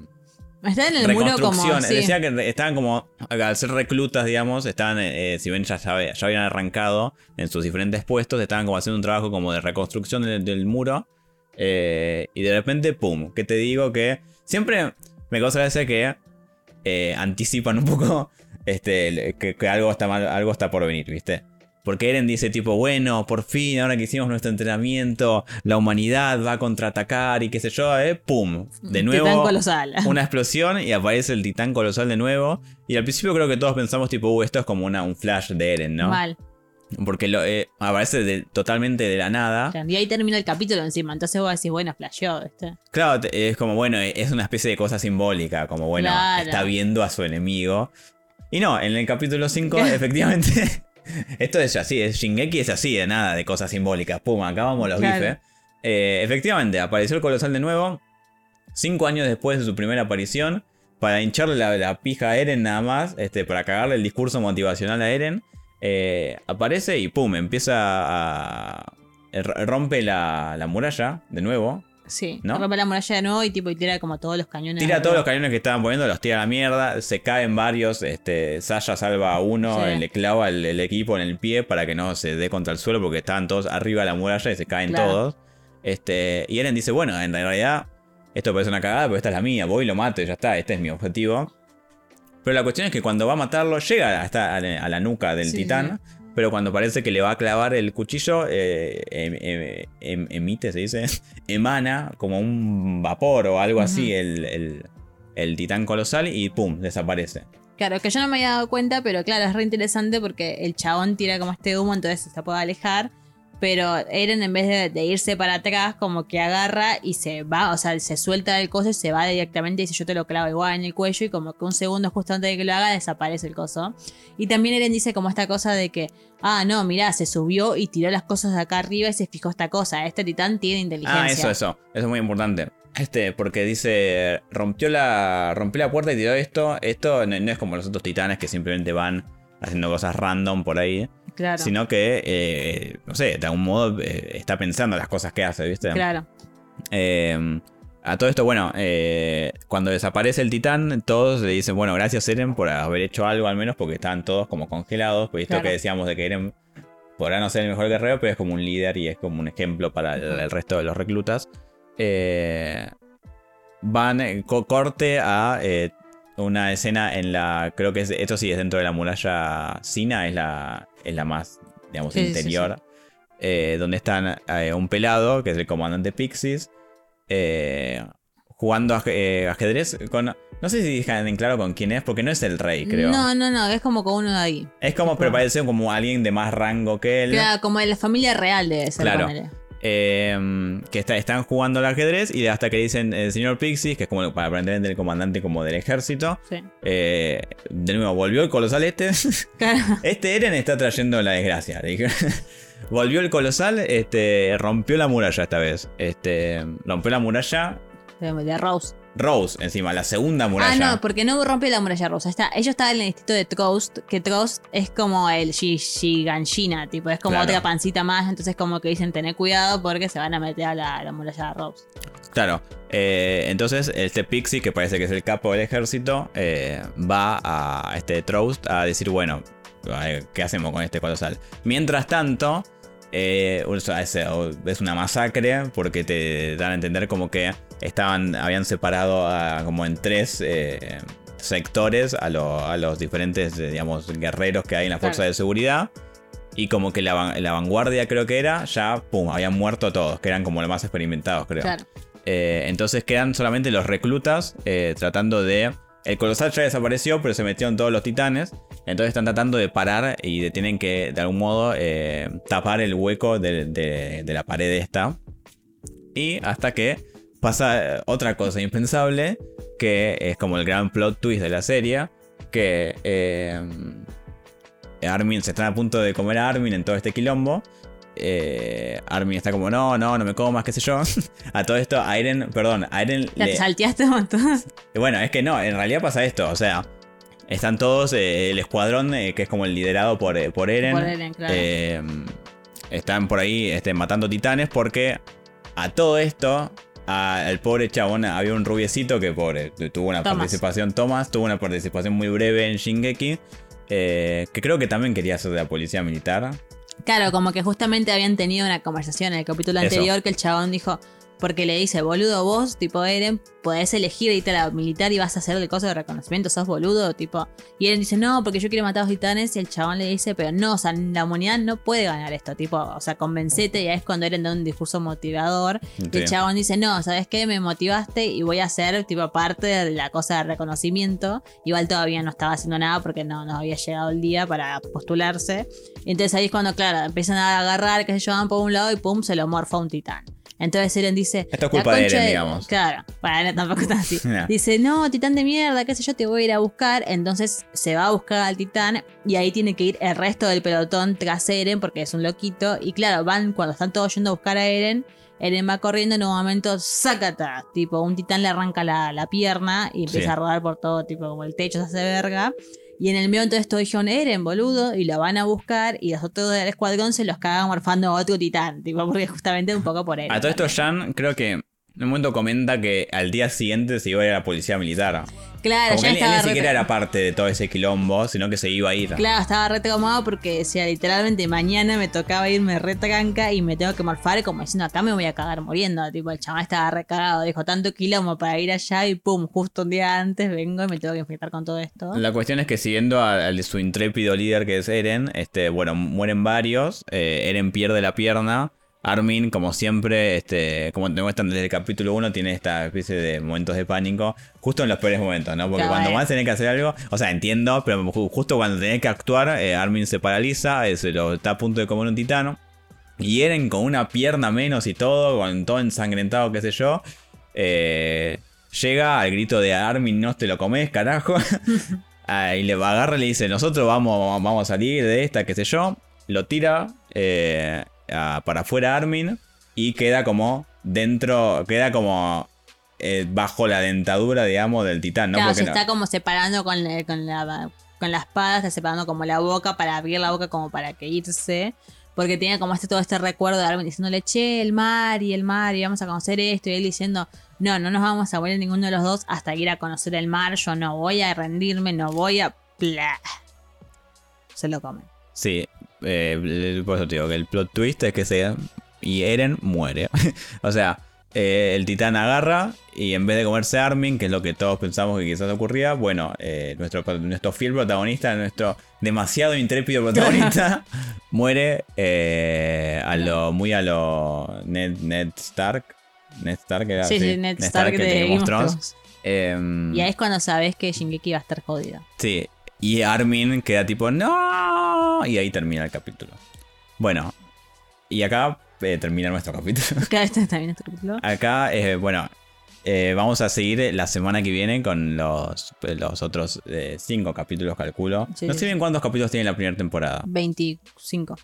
Están en el muro como. sí. Decía que estaban como, al ser reclutas, digamos, estaban, eh, si bien ya, sabe- ya habían arrancado en sus diferentes puestos, estaban como haciendo un trabajo como de reconstrucción del, del muro. eh, y de repente, pum, que te digo que siempre me causa gracia que eh, anticipan un poco este, que, que algo está mal, algo está por venir, ¿viste? Porque Eren dice tipo, bueno, por fin, ahora que hicimos nuestro entrenamiento, la humanidad va a contraatacar y qué sé yo, eh, pum, de nuevo titán colosal. una explosión y aparece el titán colosal de nuevo. Y al principio creo que todos pensamos tipo, uh, esto es como una, un flash de Eren, ¿no? Mal. Porque lo, eh, aparece de- totalmente de la nada. Y ahí termina el capítulo encima. Entonces vos decís, bueno, flasheó. Claro, es como, bueno, es una especie de cosa simbólica, como, bueno, Claro. está viendo a su enemigo. Y no, en el capítulo 5, efectivamente, esto es así, es Shingeki es así, de nada, de cosas simbólicas. Pum, acabamos los Claro. bifes. Eh, efectivamente, apareció el colosal de nuevo, cinco años después de su primera aparición, para hincharle la, la pija a Eren nada más, este, para cagarle el discurso motivacional a Eren. Eh, aparece y pum, empieza a... r- rompe la, la muralla de nuevo, Sí. ¿No? Rompe la muralla de nuevo y tipo y tira como todos los cañones. Tira todos los cañones que estaban poniendo, los tira a la mierda, se caen varios, este, Sasha salva a uno, Sí. eh, le clava el, el equipo en el pie para que no se dé contra el suelo porque estaban todos arriba de la muralla y se caen Claro. todos. Este, y Eren dice, bueno, en realidad esto parece una cagada, pero esta es la mía, voy y lo mato y ya está, este es mi objetivo. Pero la cuestión es que cuando va a matarlo, llega hasta a la, a la nuca del Sí, titán. Pero cuando parece que le va a clavar el cuchillo, eh, em- em- em- emite, se dice, emana como un vapor o algo así el, el- el titán colosal y pum, desaparece. Claro, que yo no me había dado cuenta, pero claro, es re interesante porque el chabón tira como este humo, entonces se puede alejar. Pero Eren, en vez de, irse para atrás, como que agarra y se va, o sea, se suelta del coso y se va directamente y dice: Yo te lo clavo igual en el cuello. Y como que un segundo justo antes de que lo haga, desaparece el coso. Y también Eren dice como esta cosa de que, ah, no, mirá, se subió y tiró las cosas de acá arriba y se fijó esta cosa. Este titán tiene inteligencia. Ah, eso, eso. Eso es muy importante. Este, porque dice, rompió la, rompió la puerta y tiró esto. Esto no, no es como los otros titanes que simplemente van haciendo cosas random por ahí. Claro. Sino que, eh, no sé, de algún modo eh, está pensando las cosas que hace, ¿viste? Claro. Eh, a todo esto, bueno, eh, cuando desaparece el titán, todos le dicen, bueno, gracias Eren por haber hecho algo al menos, porque estaban todos como congelados. Pues esto Claro. que decíamos de que Eren podrá no ser el mejor guerrero, pero es como un líder y es como un ejemplo para el, el resto de los reclutas. Van, co- corte a una escena en la, creo que es, esto sí es dentro de la muralla Sina, es la, es la más, digamos, Sí, sí, interior. eh, donde están eh, un pelado, que es el comandante Pixies, eh, jugando eh, ajedrez con... No sé si dejan en claro con quién es, porque no es el rey, creo. No, no, no, es como con uno de ahí. Es como, pero parece como alguien de más rango que él. Claro, como de la familia real debe ser. Claro. Eh, que está- están jugando al ajedrez y hasta que dicen el señor Pixies, que es como para aprender del comandante como del ejército. Sí. eh, de nuevo, volvió el colosal este. Este Eren está trayendo la desgracia. dije. Volvió el colosal, este, rompió la muralla esta vez. Este, rompió la muralla. De, de Rose. Rose, encima, la segunda muralla. Ah, no, porque no rompe la muralla rosa. Está, ellos estaban en el distrito de Trost, que Trost es como el Shi- Shiganshina, tipo, es como Claro. otra pancita más, entonces como que dicen tener cuidado porque se van a meter a la, muralla Rose. Claro. eh, entonces, este Pixie, que parece que es el capo del ejército, eh, va a este Troust a decir, bueno, eh, ¿qué hacemos con este colosal? Mientras tanto, eh, es, una masacre porque te dan a entender como que estaban, habían separado a- como en tres eh, sectores a, lo- a los diferentes, eh, digamos, guerreros que hay en la fuerza Claro. de seguridad. Y como que la, van- la vanguardia creo que era, ya, pum, habían muerto todos, que eran como los más experimentados, creo. Claro. Eh, entonces quedan solamente los reclutas tratando de... El colosal ya desapareció, pero se metieron todos los titanes. Entonces están tratando de parar y tienen que, de algún modo, eh, tapar el hueco de la pared esta. Y hasta que pasa eh, otra cosa impensable, que es como el gran plot twist de la serie, que eh, Armin se están a punto de comer a Armin en todo este quilombo. Eh, Armin está como, no, no, no me comas, qué sé yo. a todo esto, a Eren, perdón, a Eren Ya le- te salteaste un montón. Bueno, es que no, en realidad pasa esto, o sea, están todos, eh, el escuadrón, eh, que es como el liderado por, eh, por Eren. Por Eren, claro. están por ahí este, matando titanes porque a todo esto, a- al pobre chabón, había un rubiecito que pobre, tuvo una Thomas. participación, Thomas, tuvo una participación muy breve en Shingeki. eh, que creo que también quería ser de la policía militar. Claro, como que justamente habían tenido una conversación en el capítulo Eso. anterior que el chabón dijo, porque le dice, boludo, vos, tipo Eren, podés elegir irte a la militar y vas a hacer el coso de reconocimiento, sos boludo, tipo. Y Eren dice, no, porque yo quiero matar a los titanes. Y el chabón le dice, pero no, o sea, la humanidad no puede ganar esto, tipo, o sea, convencete. Y ahí es cuando Eren da un discurso motivador. Y el chabón dice, no, ¿sabes qué? Me motivaste y voy a ser, tipo, parte de la cosa de reconocimiento. Igual todavía no estaba haciendo nada porque no, no había llegado el día para postularse. Y entonces ahí es cuando, claro, empiezan a agarrar, que se llevan por un lado y pum, se lo morfa un titán. Entonces Eren dice. Esto es "La culpa de Eren, digamos". Claro, bueno, tampoco está así. No. Dice, no, titán de mierda, qué sé yo, te voy a ir a buscar. Entonces se va a buscar al titán y ahí tiene que ir el resto del pelotón tras Eren porque es un loquito. Y claro, van cuando están todos yendo a buscar a Eren. Eren va corriendo en un momento, sácata. Tipo, un titán le arranca la, la pierna y empieza Sí. a rodar por todo, tipo, como el techo se hace verga. Y en el medio entonces todos dijeron, Eren, boludo, y lo van a buscar y los otros del escuadrón se los cagan morfando a otro titán, tipo, porque justamente un poco por Eren. A todo esto, Jan creo que en un momento comenta que al día siguiente se iba a ir a la policía militar. Claro, Como ya que él, ni siquiera era parte de todo ese quilombo, sino que se iba a ir. Claro, estaba re traumado porque decía literalmente mañana me tocaba irme re tranca y me tengo que morfar como diciendo acá me voy a cagar muriendo. Tipo, el chaval estaba re cagado, dijo tanto quilombo para ir allá y pum, justo un día antes vengo y me tengo que enfrentar con todo esto. La cuestión es que siguiendo a- su intrépido líder que es Eren, este, bueno, mueren varios, eh, Eren pierde la pierna, Armin, como siempre, este, como te muestran desde el capítulo 1, tiene esta especie de momentos de pánico, justo en los peores momentos, ¿no? Porque Claro, cuando más tenés que hacer algo, o sea, entiendo, pero ju- justo cuando tenés que actuar, eh, Armin se paraliza, eh, se lo, está a punto de comer un titano, y Eren con una pierna menos y todo, con todo ensangrentado, qué sé yo, eh, llega al grito de Armin, no te lo comes, carajo. Ah, y le agarra y le dice, nosotros vamos, vamos a salir de esta, qué sé yo. Lo tira eh, a- para afuera Armin y queda como dentro, queda como eh, bajo la dentadura, digamos, del titán, ¿no? claro, Porque se no- está como separando con la, con la con la espada, está separando como la boca para abrir la boca como para que irse. Porque tiene como este todo este recuerdo de Armin diciéndole, che, el mar y el mar, y vamos a conocer esto. Y él diciendo, no, no nos vamos a morir ninguno de los dos hasta ir a conocer el mar. Yo no voy a rendirme, no voy a. Se lo comen. Sí, eh, el- por eso te digo que el plot twist es que se... Y Eren muere. o sea, eh, el titán agarra y en vez de comerse a Armin, que es lo que todos pensamos que quizás ocurría, bueno, eh, nuestro, nuestro fiel protagonista, nuestro demasiado intrépido protagonista, muere eh, a lo, muy a lo Ned, Ned Stark. Ned Stark era sí, sí, Ned Stark de Game of Thrones. Em, Y ahí es cuando sabes que Shingeki va a estar jodido. Sí, y Armin queda tipo, no, y ahí termina el capítulo. Bueno, y acá eh, termina nuestro capítulo. Cada vez también este capítulo. Acá, eh, bueno, eh, vamos a seguir la semana que viene con los, los otros cinco capítulos, calculo. Sí, no sí, sé bien cuántos capítulos tiene la primera temporada. 25.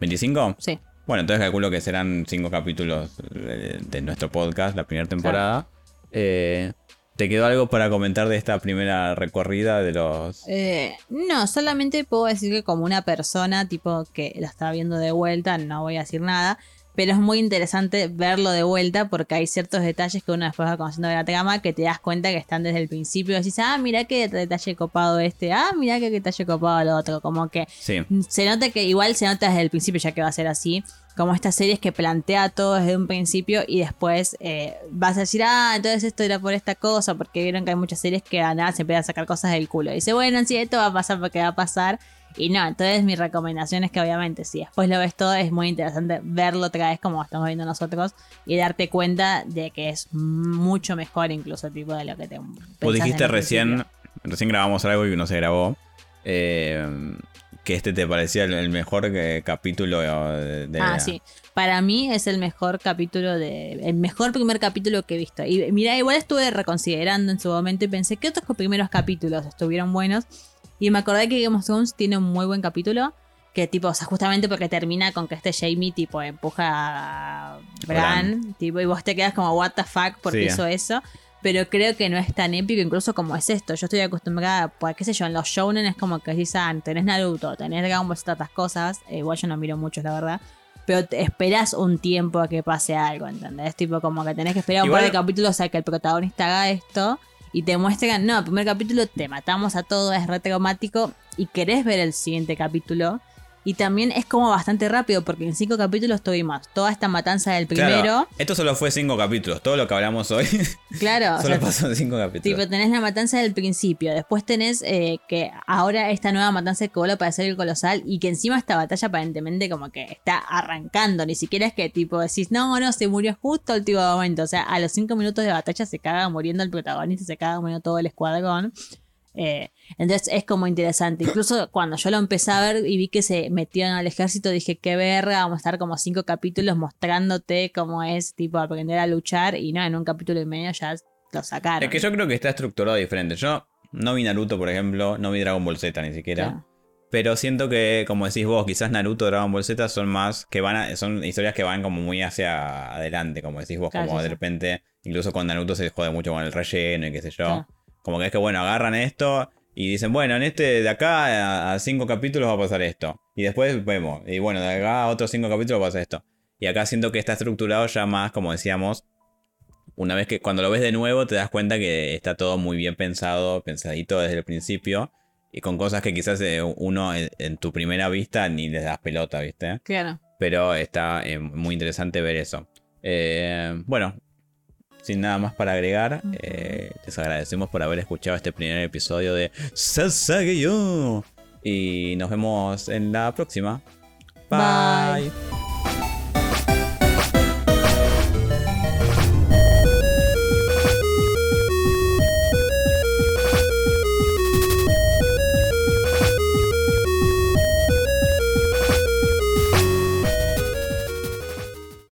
¿25? Sí. Bueno, entonces calculo que serán cinco capítulos de, de nuestro podcast, la primera temporada. Eh, ¿Te quedó algo para comentar de esta primera recorrida de los... Eh, no, solamente puedo decir que como una persona tipo que la está viendo de vuelta, no voy a decir nada, pero es muy interesante verlo de vuelta porque hay ciertos detalles que uno después va conociendo de la trama que te das cuenta que están desde el principio y decís, ah, mira qué detalle copado este, ah, mira qué detalle copado el otro, como que Sí. se nota que igual se nota desde el principio ya que va a ser así. Como estas series que plantea todo desde un principio y después eh, vas a decir, ah, entonces esto era por esta cosa, porque vieron que hay muchas series que a nada se empiezan a sacar cosas del culo. Y dice, bueno, sí, esto va a pasar porque va a pasar. Y no, entonces mi recomendación es que obviamente si después lo ves todo es muy interesante verlo otra vez como estamos viendo nosotros y darte cuenta de que es mucho mejor incluso tipo de lo que te... Vos dijiste recién, principio. recién grabamos algo y no se grabó. eh, que este te parecía el, mejor eh, capítulo de, de- Ah, sí. Para mí es el mejor capítulo de. El mejor primer capítulo que he visto. Y mira, igual estuve reconsiderando en su momento y pensé que otros primeros capítulos estuvieron buenos. Y me acordé que Game of Thrones tiene un muy buen capítulo. Que tipo, o sea, justamente porque termina con que este Jamie tipo empuja a Bran, tipo, y vos te quedas como, what the fuck, porque Sí. hizo eso. Pero creo que no es tan épico, incluso como es esto. Yo estoy acostumbrada, pues, qué sé yo, en los shounen es como que decís, ah, tenés Naruto, tenés Dragon Ball, estas cosas. Eh, igual yo no miro mucho, la verdad. Pero te esperas un tiempo a que pase algo, ¿entendés? Tipo, como que tenés que esperar un Igual- par de capítulos a que el protagonista haga esto. Y te muestran, no, el primer capítulo te matamos a todo, es re traumático. Y querés ver el siguiente capítulo. Y también es como bastante rápido, porque en cinco capítulos tuvimos toda esta matanza del Claro, primero. esto solo fue cinco capítulos. Todo lo que hablamos hoy Claro, o solo sea, pasó en cinco capítulos. Tipo, tenés la matanza del principio, después tenés eh, que ahora esta nueva matanza que vuelve a aparecer el colosal y que encima esta batalla aparentemente como que está arrancando, ni siquiera es que tipo decís, no, no, se murió justo al último momento, o sea, a los cinco minutos de batalla se caga muriendo el protagonista, se caga muriendo todo el escuadrón. Eh, entonces es como interesante. Incluso cuando yo lo empecé a ver y vi que se metieron al ejército, dije, qué verga, vamos a estar como cinco capítulos mostrándote cómo es tipo aprender a luchar y no, en un capítulo y medio ya lo sacaron. Es que yo creo que está estructurado diferente. Yo no vi Naruto, por ejemplo, no vi Dragon Ball Z ni siquiera. Claro. Pero siento que, como decís vos, quizás Naruto, Dragon Ball Z son más que van a- son historias que van como muy hacia adelante, como decís vos, Claro, como sí, de repente, incluso con Naruto se jode mucho con el relleno y qué sé yo. Claro. Como que es que bueno, agarran esto y dicen, bueno, en este de acá a, cinco capítulos va a pasar esto. Y después vemos, y bueno, de acá a otros cinco capítulos va a pasar esto. Y acá siento que está estructurado ya más, como decíamos, una vez que cuando lo ves de nuevo te das cuenta que está todo muy bien pensado, pensadito desde el principio. Y con cosas que quizás eh, uno en, en tu primera vista ni les das pelota, ¿viste? Claro. Pero está eh, muy interesante ver eso. Eh, bueno, sin nada más para agregar, eh, les agradecemos por haber escuchado este primer episodio de Sasageyo. Y nos vemos en la próxima. Bye. Bye.